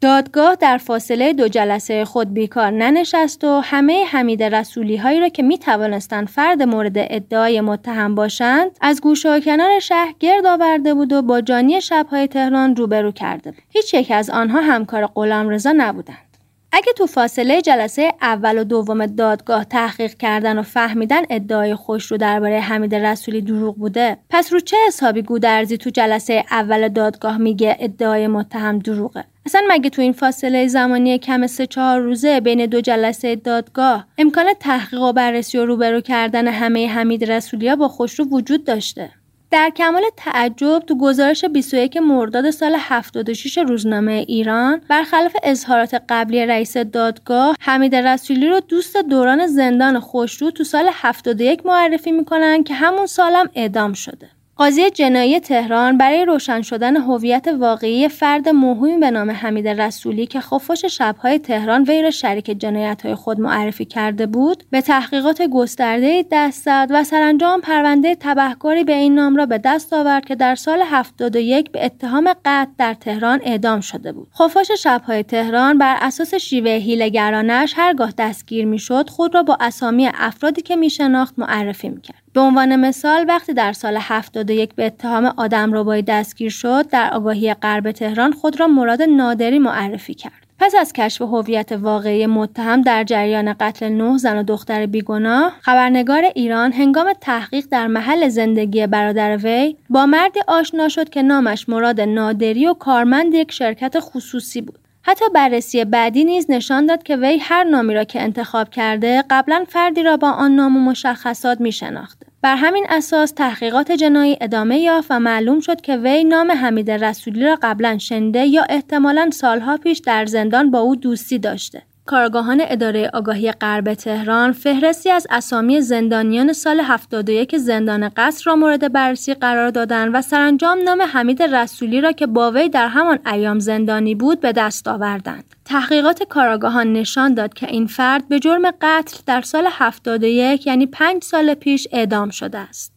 دادگاه در فاصله دو جلسه خود بیکار ننشست و همه حمید رسولی هایی را که می توانستند فرد مورد ادعای متهم باشند از گوشه و کنار شهر گرد آورده بود و با جانی شبهای تهران روبرو کرده بود. هیچ یک از آنها همکار غلام رضا نبودند. اگه تو فاصله جلسه اول و دوم دادگاه تحقیق کردن و فهمیدن ادعای خوش رو درباره حمید رسولی دروغ بوده پس رو چه حسابی گودرزی تو جلسه اول دادگاه میگه ادعای متهم دروغه اصلا مگه تو این فاصله زمانی کم سه چهار روزه بین دو جلسه دادگاه امکان تحقیق و بررسی و روبرو کردن همه حمید رسولیا با خوشرو وجود داشته؟ در کمال تعجب تو گزارش 21 مرداد سال 76 روزنامه ایران برخلاف اظهارات قبلی رئیس دادگاه حمید رسولی رو دوست دوران زندان خوشرو تو سال 71 معرفی می‌کنن که همون سالم اعدام شده. قاضی جنایی تهران برای روشن شدن هویت واقعی فرد موهومی به نام حمید رسولی که خفاش شبهای تهران وی را شریک جنایتهای خود معرفی کرده بود به تحقیقات گسترده دست زد و سرانجام پرونده تبهکاری به این نام را به دست آورد که در سال 71 به اتهام قتل در تهران اعدام شده بود. خفاش شبهای تهران بر اساس شیوه هیلگرانش هرگاه دستگیر می‌شد خود را با اسامی افرادی که میشناخت معرفی می‌کرد. به عنوان مثال وقتی در سال 71 به اتهام آدم ربایی دستگیر شد در آگاهی غرب تهران خود را مراد نادری معرفی کرد پس از کشف هویت واقعی متهم در جریان قتل نه زن و دختر بیگناه خبرنگار ایران هنگام تحقیق در محل زندگی برادر وی با مردی آشنا شد که نامش مراد نادری و کارمند یک شرکت خصوصی بود حتی بررسی بعدی نیز نشان داد که وی هر نامی را که انتخاب کرده قبلا فردی را با آن نام و مشخصات می شناخته. بر همین اساس تحقیقات جنایی ادامه یافت و معلوم شد که وی نام حمید رسولی را قبلا شنده یا احتمالا سالها پیش در زندان با او دوستی داشته. کارگاهان اداره آگاهی غرب تهران فهرستی از اسامی زندانیان سال 71 زندان قصر را مورد بررسی قرار دادند و سرانجام نام حمید رسولی را که با وی در همان ایام زندانی بود به دست آوردند. تحقیقات کاراگاهان نشان داد که این فرد به جرم قتل در سال 71 یعنی 5 سال پیش اعدام شده است.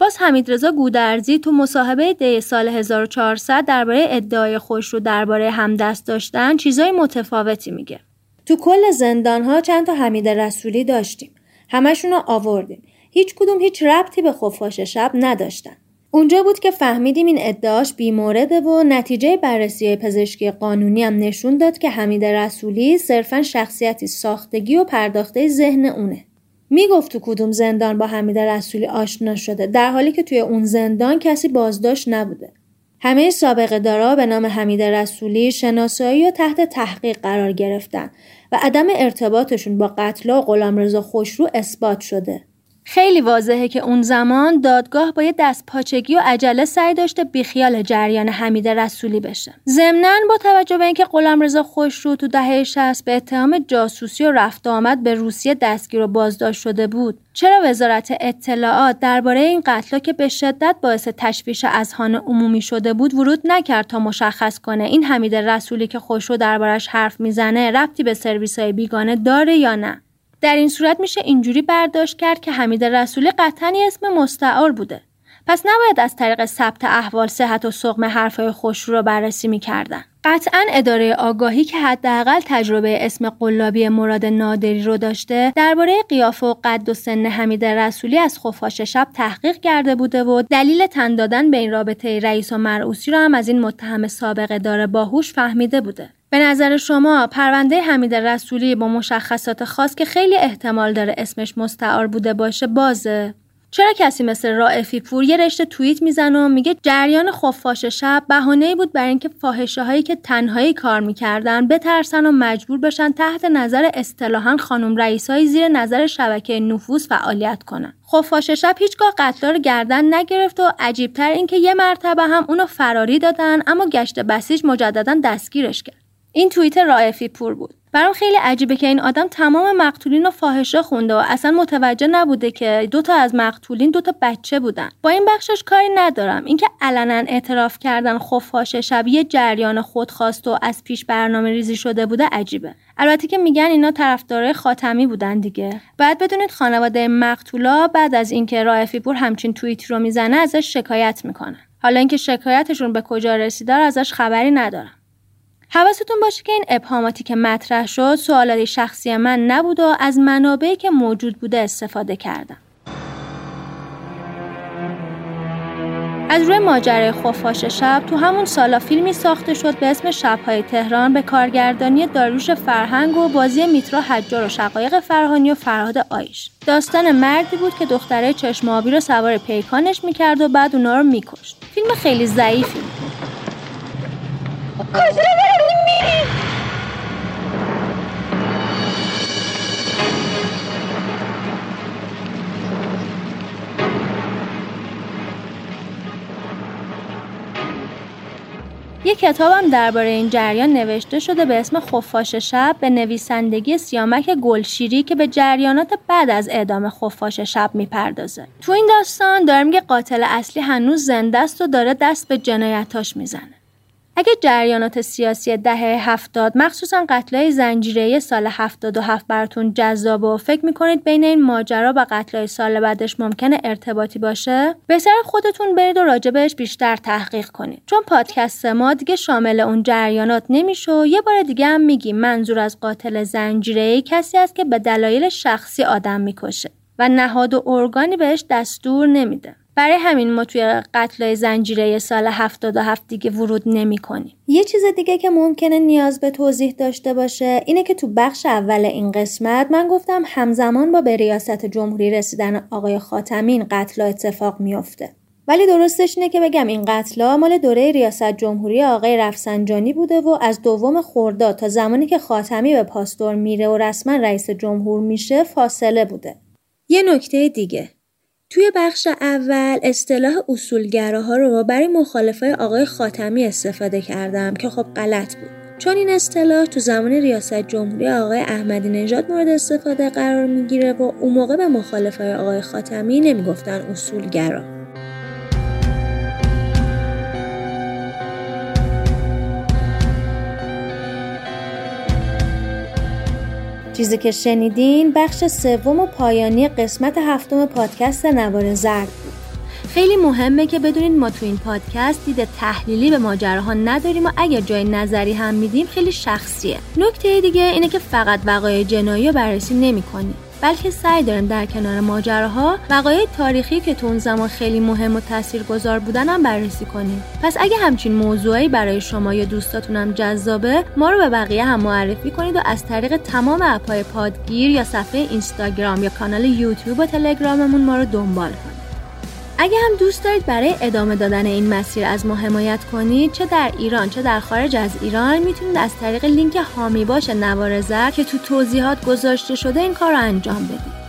باز حمیدرضا گودرزی تو مصاحبه دی سال 1400 درباره ادعای خوش رو درباره همدست داشتن چیزای متفاوتی میگه. تو کل زندان ها چند تا حمید رسولی داشتیم. همشون رو آوردیم. هیچ کدوم هیچ ربطی به خفاش شب نداشتن. اونجا بود که فهمیدیم این ادعاش بیمورده و نتیجه بررسی پزشکی قانونی هم نشون داد که حمید رسولی صرفا شخصیتی ساختگی و پرداخته ذهن اونه. می‌گفت تو کدوم زندان با حمید رسولی آشنا شده در حالی که توی اون زندان کسی بازداشت نبوده. همه سابقه دارا به نام حمید رسولی شناسایی و تحت تحقیق قرار گرفتن و عدم ارتباطشون با قتل و غلامرضا خوشرو اثبات شده. خیلی واضحه که اون زمان دادگاه با یه دست پاچگی و عجله سعی داشته بیخیال جریان حمید رسولی بشه. ضمناً با توجه به اینکه غلامرضا خوشرو تو دهه 60 به اتهام جاسوسی و رفت آمد به روسیه دستگیر و بازداشت شده بود، چرا وزارت اطلاعات درباره این قتل که به شدت باعث تشویش اذهان عمومی شده بود ورود نکرد تا مشخص کنه این حمید رسولی که خوشرو دربارش حرف می‌زنه ربطی به سرویس های بیگانه داره یا نه در این صورت میشه اینجوری برداشت کرد که حمید رسولی قطعا اسم مستعار بوده. پس نباید از طریق ثبت احوال صحت و سقم حرفهای خوشرو را بررسی می‌کردن. قطعا اداره آگاهی که حداقل تجربه اسم قلابی مراد نادری رو داشته درباره قیافه و قد و سن حمید رسولی از خفاش شب تحقیق کرده بوده و دلیل تن دادن به این رابطه رئیس و مرعوسی رو هم از این متهم سابقه داره باهوش فهمیده بوده. به نظر شما پرونده حمید رسولی با مشخصات خاص که خیلی احتمال داره اسمش مستعار بوده باشه بازه؟ چرا کسی مثل رائفی پور یه رشته توییت می‌زنه و میگه جریان خفاش شب بهانه‌ای بود برای اینکه فاحشه هایی که تنهایی کار می‌کردن بترسن و مجبور بشن تحت نظر اصطلاحا خانم رئیسایی زیر نظر شبکه نفوذ فعالیت کنن. خفاش شب هیچگاه قتلا رو گردن نگرفت و عجیبتر اینکه یه مرتبه هم اونو فراری دادن اما گشت بسیج مجددا دستگیرش کرد. این توییت رائفی پور بود. برام خیلی عجیبه که این آدم تمام مقتولین رو فاحشه خونده و اصلا متوجه نبوده که دو تا از مقتولین دو تا بچه بودن. با این بخشش کاری ندارم. اینکه علنا اعتراف کردن خفاش شب یه جریان خودخواست و از پیش برنامه ریزی شده بوده عجیبه. البته که میگن اینا طرفدارای خاتمی بودن دیگه. بعد بدونید خانواده مقتولا بعد از اینکه رائفی پور همچین توییت رو می‌زنه ازش شکایت می‌کنن. حالا اینکه شکایتشون به کجا رسیده ازش خبری ندارم. حواستون باشه که این ابهاماتی که مطرح شد سوالات شخصی من نبود و از منابعی که موجود بوده استفاده کردم. از روی ماجرای خفاش شب تو همون سالا فیلمی ساخته شد به اسم شبهای تهران به کارگردانی داروش فرهنگ و بازی میترا حجار و شقایق فرهانی و فرهاد آیش. داستان مردی بود که دختره چشم آبی رو سوار پیکانش می‌کرد و بعد اونا رو میکشت. فیلم خیلی ضعیفی بود. کجا داریم میریم یه کتابم درباره این جریان نوشته شده به اسم خفاش شب به نویسندگی سیامک گلشیری که به جریانات بعد از اعدام خفاش شب می‌پردازه. تو این داستان داره میگه قاتل اصلی هنوز زنده است و داره دست به جنایتاش می‌زنه. اگه جریانات سیاسی دهه هفتاد مخصوصا قتلای زنجیره سال هفتاد و هفت براتون جذاب و فکر می‌کنید بین این ماجرا و قتلای سال بعدش ممکنه ارتباطی باشه؟ بهتر خودتون برید و راجبش بیشتر تحقیق کنید. چون پادکست ما دیگه شامل اون جریانات نمیشه و یه بار دیگه هم میگیم منظور از قاتل زنجیره کسی است که به دلایل شخصی آدم می‌کشه و نهاد و ارگانی بهش دستور نمیده. برای همین ما توی قتل زنجیره سال 77 دیگه ورود نمی کنیم. یه چیز دیگه که ممکنه نیاز به توضیح داشته باشه اینه که تو بخش اول این قسمت من گفتم همزمان با به ریاست جمهوری رسیدن آقای خاتمی این قتل اتفاق میافته. ولی درستش اینه که بگم این قتل مال دوره ریاست جمهوری آقای رفسنجانی بوده و از دوم خرداد تا زمانی که خاتمی به پاستور میره و رسما رئیس جمهور میشه فاصله بوده. یه نکته دیگه توی بخش اول اصطلاح اصولگراها رو برای مخالفای آقای خاتمی استفاده کردم که خب غلط بود. چون این اصطلاح تو زمان ریاست جمهوری آقای احمدی نژاد مورد استفاده قرار می‌گیره و اون موقع به مخالفای آقای خاتمی نمی‌گفتن اصولگرا. چیزی که شنیدین بخش سوم و پایانی قسمت هفتم پادکست نوار زرد بود. خیلی مهمه که بدونید ما تو این پادکست دید تحلیلی به ماجراها نداریم و اگر جای نظری هم میدیم خیلی شخصیه. نکته دیگه اینه که فقط وقایع جنایی رو بررسی نمی‌کنیم. بلکه سعی داریم در کنار ماجراها وقایع تاریخی که تو اون زمان خیلی مهم و تاثیرگذار بودن هم بررسی کنیم. پس اگه همچین موضوعی برای شما یا دوستاتونم جذابه ما رو به بقیه هم معرفی کنید و از طریق تمام اپهای پادگیر یا صفحه اینستاگرام یا کانال یوتیوب و تلگراممون ما رو دنبال کنید. اگه هم دوست دارید برای ادامه دادن این مسیر از ما حمایت کنید چه در ایران چه در خارج از ایران می‌تونید از طریق لینک هامی باش نوار زر که تو توضیحات گذاشته شده این کار رو انجام بدید.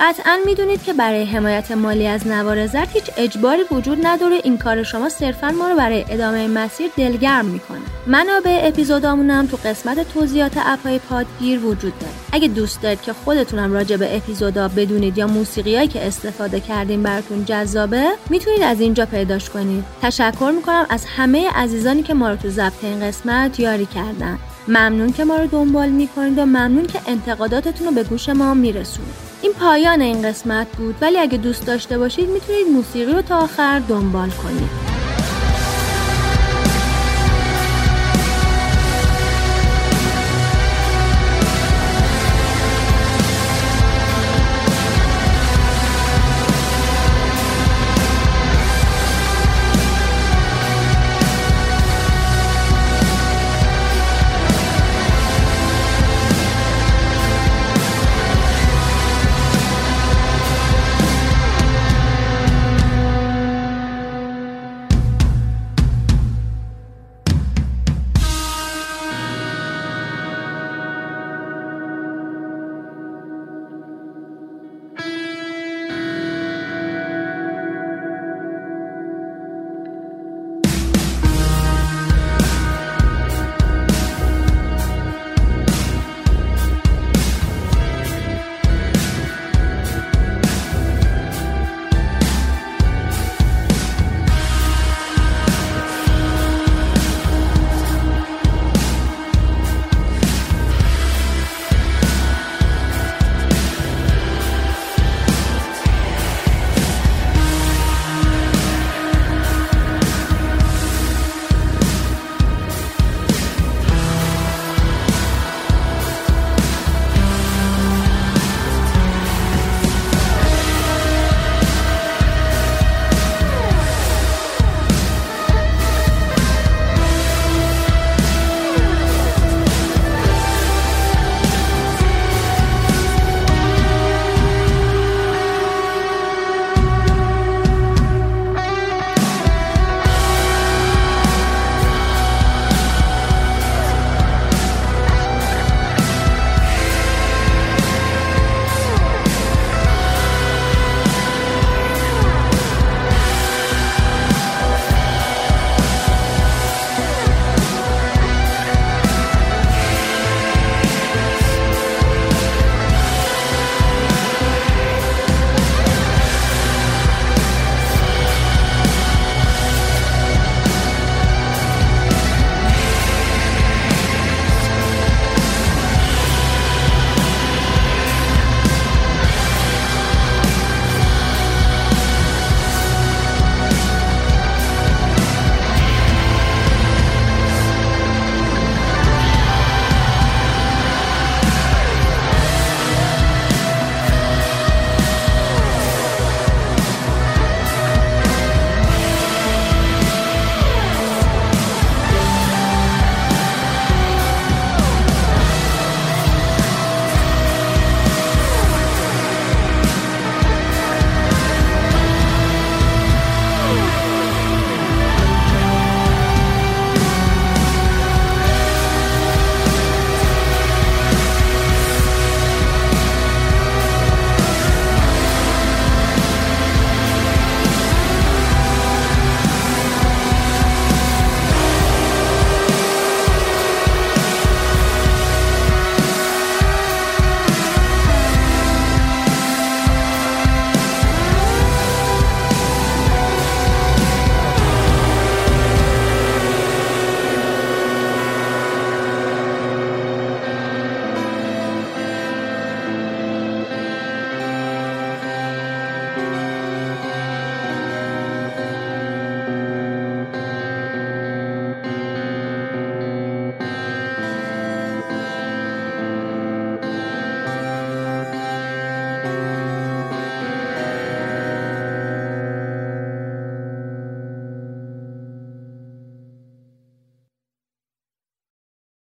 قطعا می‌دونید که برای حمایت مالی از نوار زرد هیچ اجباری وجود نداره. این کار شما صرفا ما رو برای ادامه مسیر دلگرم می‌کنه. منابع اپیزودامونم تو قسمت توضیحات اپهای پادگیر وجود داره. اگه دوست دارید که خودتونم راجع به اپیزودا بدونید یا موسیقیایی که استفاده کردیم براتون جذابه می‌تونید از اینجا پیداش کنید. تشکر می‌کنم از همه عزیزانی که ما رو تو ضبط این قسمت یاری کردن. ممنون که ما رو دنبال می‌کنید و ممنون که انتقاداتتون رو به گوش ما میرسونید. این پایان این قسمت بود. ولی اگه دوست داشته باشید می‌تونید موسیقی رو تا آخر دنبال کنید.